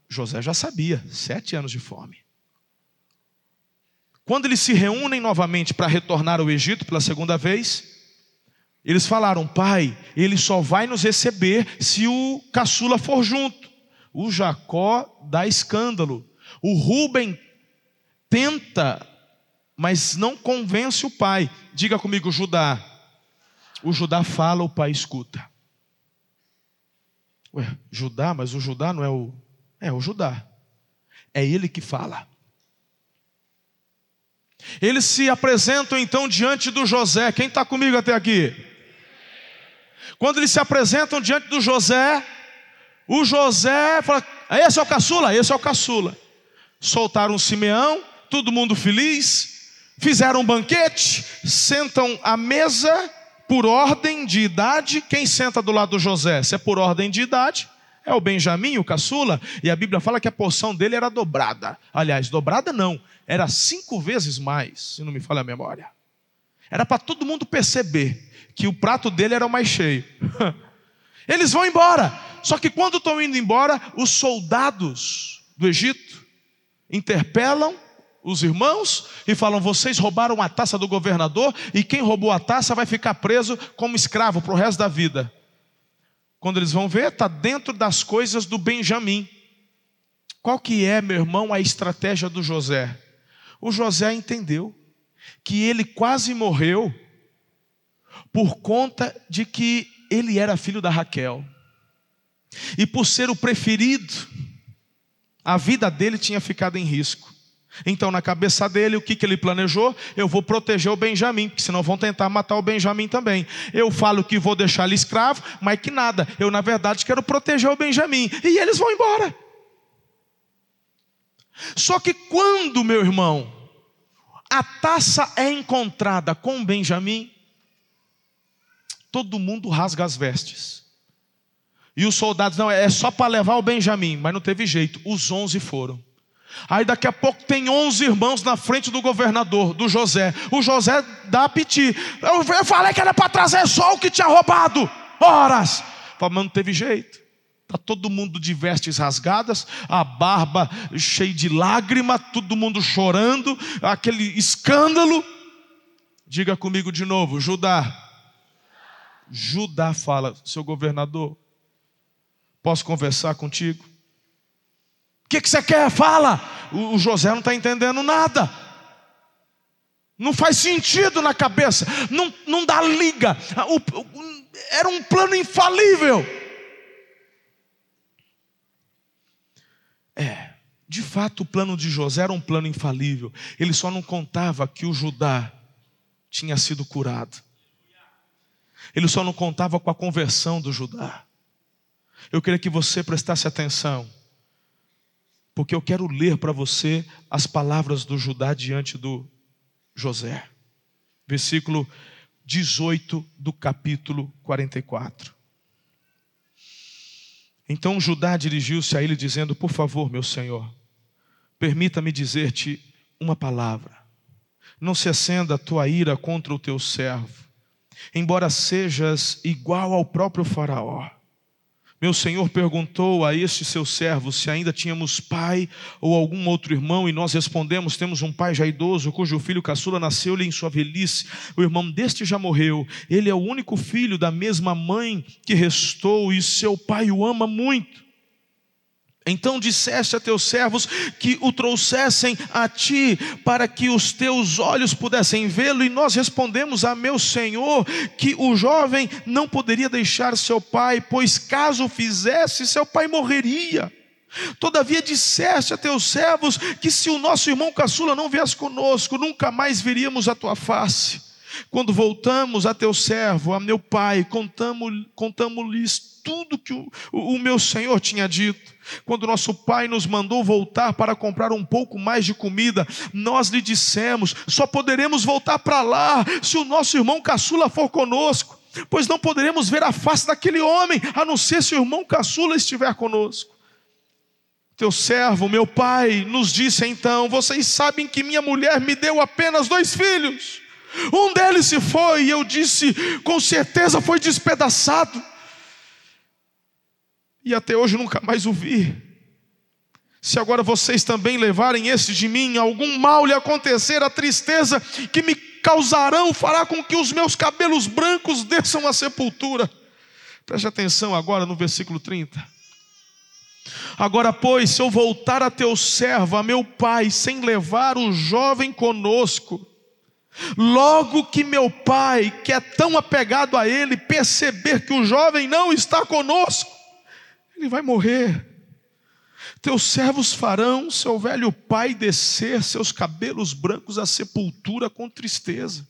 José já sabia, sete anos de fome. Quando eles se reúnem novamente para retornar ao Egito pela segunda vez, eles falaram: Pai, ele só vai nos receber se o caçula for junto. O Jacó dá escândalo. O Rubem tenta, mas não convence o pai. Diga comigo, Judá. O Judá fala, o pai escuta. Ué, Judá, mas o Judá não é o. É o Judá. É ele que fala. Eles se apresentam então diante do José. Quem está comigo até aqui? Quando eles se apresentam diante do José, o José fala: Esse é o caçula? Esse é o caçula. Soltaram Simeão, todo mundo feliz, fizeram um banquete, sentam à mesa por ordem de idade, quem senta do lado do José? Se é por ordem de idade, é o Benjamim, o caçula, e a Bíblia fala que a porção dele era dobrada. Aliás, dobrada não, era cinco vezes mais, se não me falha a memória. Era para todo mundo perceber que o prato dele era o mais cheio. Eles vão embora, só que quando estão indo embora, os soldados do Egito interpelam os irmãos e falam: vocês roubaram a taça do governador e quem roubou a taça vai ficar preso como escravo para o resto da vida. quando eles vão ver, está dentro das coisas do Benjamim. Qual que é, meu irmão, a estratégia do José? O José entendeu que ele quase morreu por conta de que ele era filho da Raquel. E por ser o preferido, a vida dele tinha ficado em risco. Então, na cabeça dele, o que, que ele planejou? Eu vou proteger o Benjamim, porque senão vão tentar matar o Benjamim também. Eu falo que vou deixar ele escravo, mas que nada. Eu, na verdade, quero proteger o Benjamim. E eles vão embora. Só que quando, meu irmão, a taça é encontrada com Benjamim, todo mundo rasga as vestes. E os soldados, não, é só para levar o Benjamim, mas não teve jeito, os onze foram. Aí daqui a pouco tem onze irmãos na frente do governador, do José. O José dá apetite. Eu, eu falei que era para trazer só o que tinha roubado. Horas. Mas não teve jeito. Está todo mundo de vestes rasgadas, a barba cheia de lágrima, todo mundo chorando, aquele escândalo. Diga comigo de novo, Judá. Judá fala, seu governador, posso conversar contigo? O que, que você quer? Fala. O, o José não está entendendo nada. Não faz sentido na cabeça, não, não dá liga. O, o, era um plano infalível. É, de fato, o plano de José era um plano infalível. Ele só não contava que o Judá tinha sido curado. Ele só não contava com a conversão do Judá. Eu queria que você prestasse atenção, porque eu quero ler para você as palavras do Judá diante do José. Versículo 18 do capítulo 44. Então Judá dirigiu-se a ele, dizendo: Por favor, meu senhor, permita-me dizer-te uma palavra. Não se acenda a tua ira contra o teu servo, embora sejas igual ao próprio Faraó. Meu senhor perguntou a este seu servo se ainda tínhamos pai ou algum outro irmão, e nós respondemos: temos um pai já idoso, cujo filho caçula nasceu-lhe em sua velhice. O irmão deste já morreu. Ele é o único filho da mesma mãe que restou, e seu pai o ama muito. Então disseste a teus servos que o trouxessem a ti, para que os teus olhos pudessem vê-lo, e nós respondemos a meu senhor que o jovem não poderia deixar seu pai, pois caso fizesse, seu pai morreria. Todavia disseste a teus servos que se o nosso irmão caçula não viesse conosco, nunca mais veríamos a tua face. Quando voltamos a teu servo, a meu pai, contamos-lhes contamos tudo que o, o meu senhor tinha dito. Quando nosso pai nos mandou voltar para comprar um pouco mais de comida, nós lhe dissemos: só poderemos voltar para lá se o nosso irmão caçula for conosco, pois não poderemos ver a face daquele homem, a não ser se o irmão caçula estiver conosco. Teu servo, meu pai, nos disse então: Vocês sabem que minha mulher me deu apenas dois filhos. Um deles se foi, e eu disse: Com certeza foi despedaçado e até hoje nunca mais o vi. Se agora vocês também levarem esse de mim, algum mal lhe acontecer, a tristeza que me causarão fará com que os meus cabelos brancos desçam à sepultura. Preste atenção agora no versículo 30. Agora, pois, se eu voltar a teu servo, a meu pai, sem levar o jovem conosco, logo que meu pai, que é tão apegado a ele, perceber que o jovem não está conosco, ele vai morrer. Teus servos farão seu velho pai descer seus cabelos brancos à sepultura com tristeza.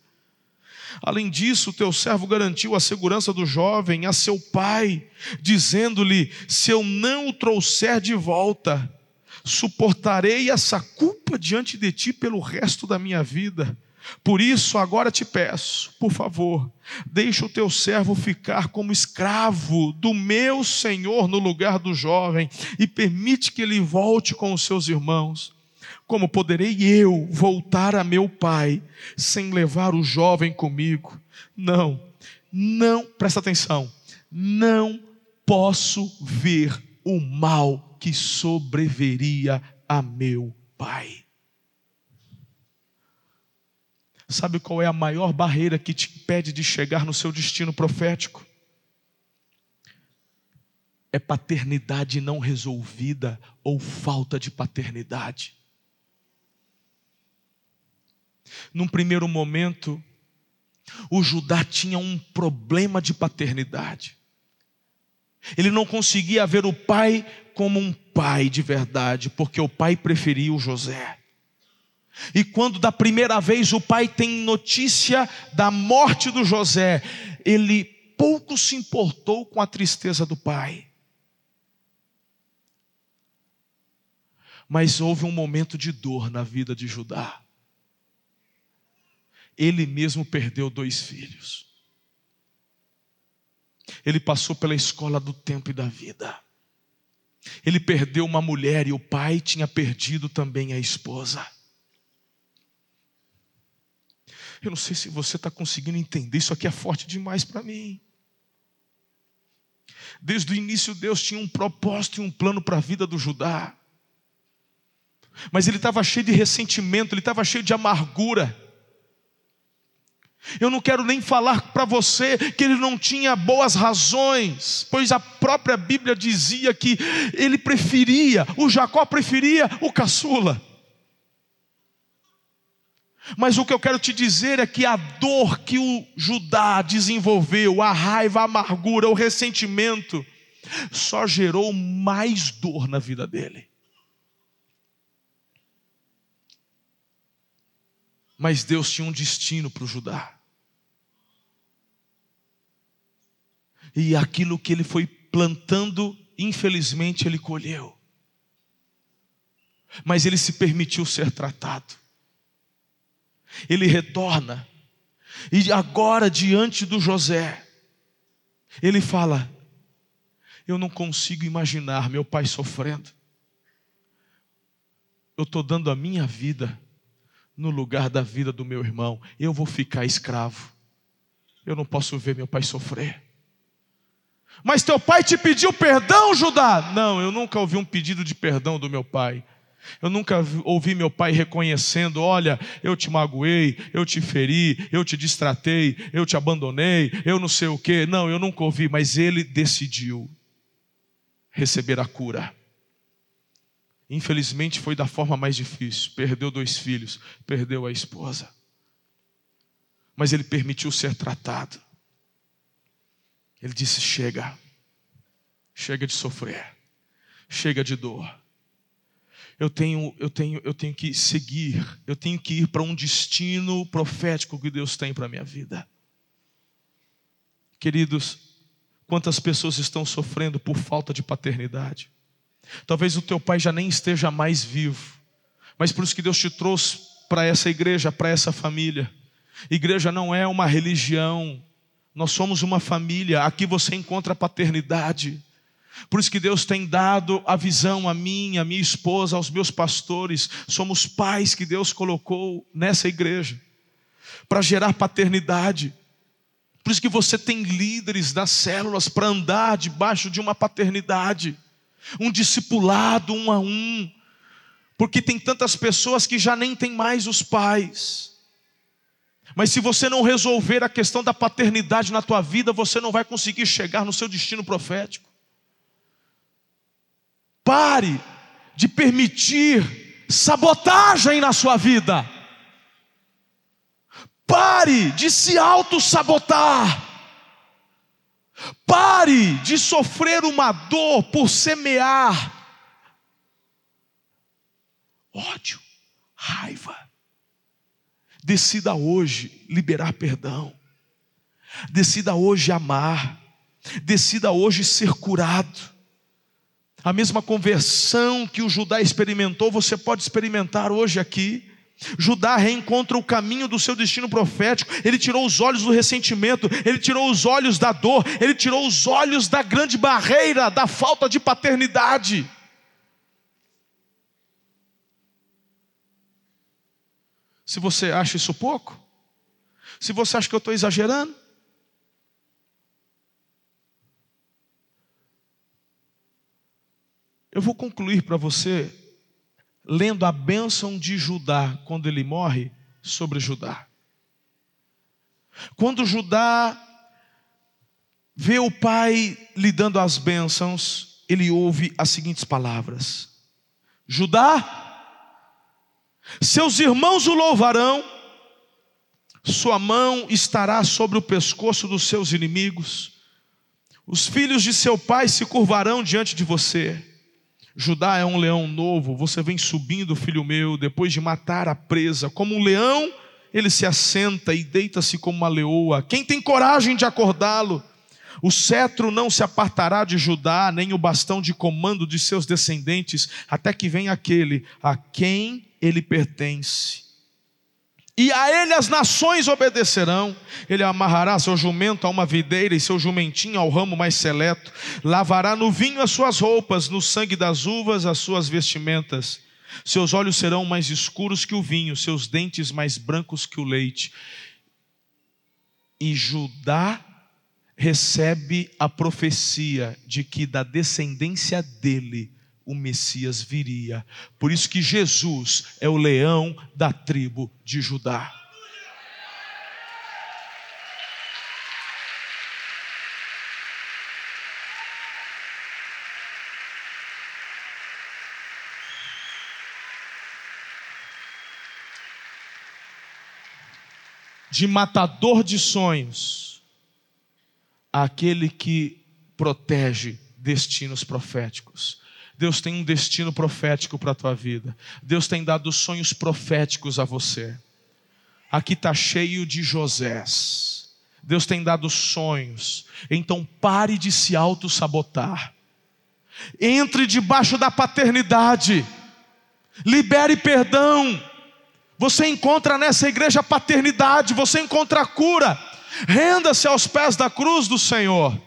Além disso, teu servo garantiu a segurança do jovem a seu pai, dizendo-lhe: Se eu não o trouxer de volta, suportarei essa culpa diante de ti pelo resto da minha vida. Por isso, agora te peço, por favor, deixa o teu servo ficar como escravo do meu senhor no lugar do jovem e permite que ele volte com os seus irmãos. Como poderei eu voltar a meu pai sem levar o jovem comigo? Não, não, presta atenção, não posso ver o mal que sobreveria a meu pai. Sabe qual é a maior barreira que te impede de chegar no seu destino profético? é paternidade não resolvida ou falta de paternidade. Num primeiro momento, o Judá tinha um problema de paternidade. Ele não conseguia ver o pai como um pai de verdade, porque o pai preferia o José. E quando da primeira vez o pai tem notícia da morte do José, ele pouco se importou com a tristeza do pai. Mas houve um momento de dor na vida de Judá. Ele mesmo perdeu dois filhos. Ele passou pela escola do tempo e da vida. Ele perdeu uma mulher e o pai tinha perdido também a esposa. Eu não sei se você está conseguindo entender, isso aqui é forte demais para mim. Desde o início, Deus tinha um propósito e um plano para a vida do Judá. Mas ele estava cheio de ressentimento, ele estava cheio de amargura. Eu não quero nem falar para você que ele não tinha boas razões, pois a própria Bíblia dizia que ele preferia, o Jacó preferia o caçula. Mas o que eu quero te dizer é que a dor que o Judá desenvolveu, a raiva, a amargura, o ressentimento, só gerou mais dor na vida dele. Mas Deus tinha um destino para o Judá. E aquilo que ele foi plantando, infelizmente ele colheu. Mas ele se permitiu ser tratado ele retorna. E agora, diante do José, ele fala: Eu não consigo imaginar meu pai sofrendo. Eu estou dando a minha vida no lugar da vida do meu irmão. Eu vou ficar escravo. Eu não posso ver meu pai sofrer. Mas teu pai te pediu perdão, Judá? Não, eu nunca ouvi um pedido de perdão do meu pai. Eu nunca ouvi meu pai reconhecendo: olha, eu te magoei, eu te feri, eu te distratei, eu te abandonei, eu não sei o que. Não, eu nunca ouvi, mas ele decidiu receber a cura. Infelizmente foi da forma mais difícil: perdeu dois filhos, perdeu a esposa. Mas ele permitiu ser tratado. Ele disse: chega, chega de sofrer, chega de dor eu tenho, eu tenho, eu tenho que seguir, eu tenho que ir para um destino profético que Deus tem para a minha vida. Queridos, quantas pessoas estão sofrendo por falta de paternidade? Talvez o teu pai já nem esteja mais vivo, mas por isso que Deus te trouxe para essa igreja, para essa família. Igreja não é uma religião, nós somos uma família, aqui você encontra paternidade. Por isso que Deus tem dado a visão a mim, a minha esposa, aos meus pastores. Somos pais que Deus colocou nessa igreja para gerar paternidade. Por isso que você tem líderes das células para andar debaixo de uma paternidade, um discipulado um a um, porque tem tantas pessoas que já nem tem mais os pais. Mas se você não resolver a questão da paternidade na tua vida, você não vai conseguir chegar no seu destino profético. Pare de permitir sabotagem na sua vida. Pare de se auto-sabotar. Pare de sofrer uma dor por semear ódio, raiva. Decida hoje liberar perdão. Decida hoje amar. Decida hoje ser curado. A mesma conversão que o Judá experimentou, você pode experimentar hoje aqui. Judá reencontra o caminho do seu destino profético. Ele tirou os olhos do ressentimento, ele tirou os olhos da dor, ele tirou os olhos da grande barreira da falta de paternidade. Se você acha isso pouco, se você acha que eu estou exagerando, Eu vou concluir para você lendo a bênção de Judá quando ele morre sobre Judá. Quando Judá vê o pai lhe dando as bênçãos, ele ouve as seguintes palavras: Judá, seus irmãos o louvarão, sua mão estará sobre o pescoço dos seus inimigos, os filhos de seu pai se curvarão diante de você. Judá é um leão novo, você vem subindo, filho meu, depois de matar a presa. Como um leão, ele se assenta e deita-se como uma leoa. Quem tem coragem de acordá-lo? O cetro não se apartará de Judá, nem o bastão de comando de seus descendentes, até que venha aquele a quem ele pertence. E a ele as nações obedecerão. Ele amarrará seu jumento a uma videira e seu jumentinho ao ramo mais seleto. Lavará no vinho as suas roupas, no sangue das uvas as suas vestimentas. Seus olhos serão mais escuros que o vinho, seus dentes mais brancos que o leite. E Judá recebe a profecia de que da descendência dele o Messias viria. Por isso que Jesus é o leão da tribo de Judá. De matador de sonhos, aquele que protege destinos proféticos. Deus tem um destino profético para a tua vida. Deus tem dado sonhos proféticos a você. Aqui está cheio de Josés. Deus tem dado sonhos. Então pare de se auto-sabotar. Entre debaixo da paternidade. Libere perdão. Você encontra nessa igreja paternidade, você encontra cura. Renda-se aos pés da cruz do Senhor.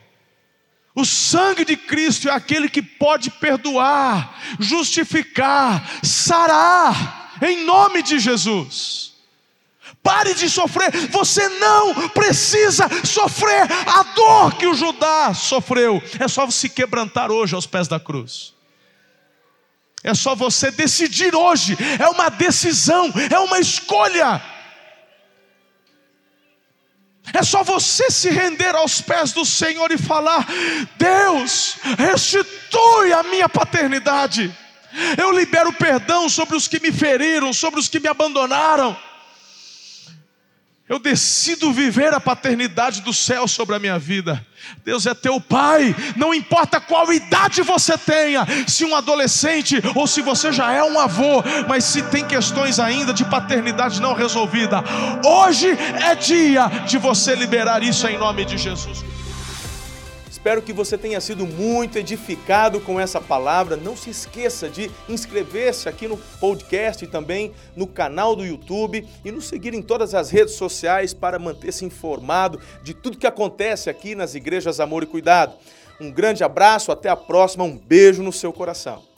O sangue de Cristo é aquele que pode perdoar, justificar, sarar, em nome de Jesus. Pare de sofrer, você não precisa sofrer a dor que o Judá sofreu, é só se quebrantar hoje aos pés da cruz. É só você decidir hoje, é uma decisão, é uma escolha. É só você se render aos pés do Senhor e falar: Deus, restitui a minha paternidade. Eu libero perdão sobre os que me feriram, sobre os que me abandonaram. Eu decido viver a paternidade do céu sobre a minha vida. Deus é teu pai, não importa qual idade você tenha, se um adolescente ou se você já é um avô, mas se tem questões ainda de paternidade não resolvida, hoje é dia de você liberar isso em nome de Jesus. Espero que você tenha sido muito edificado com essa palavra. Não se esqueça de inscrever-se aqui no podcast e também no canal do YouTube e nos seguir em todas as redes sociais para manter-se informado de tudo que acontece aqui nas igrejas Amor e Cuidado. Um grande abraço, até a próxima, um beijo no seu coração.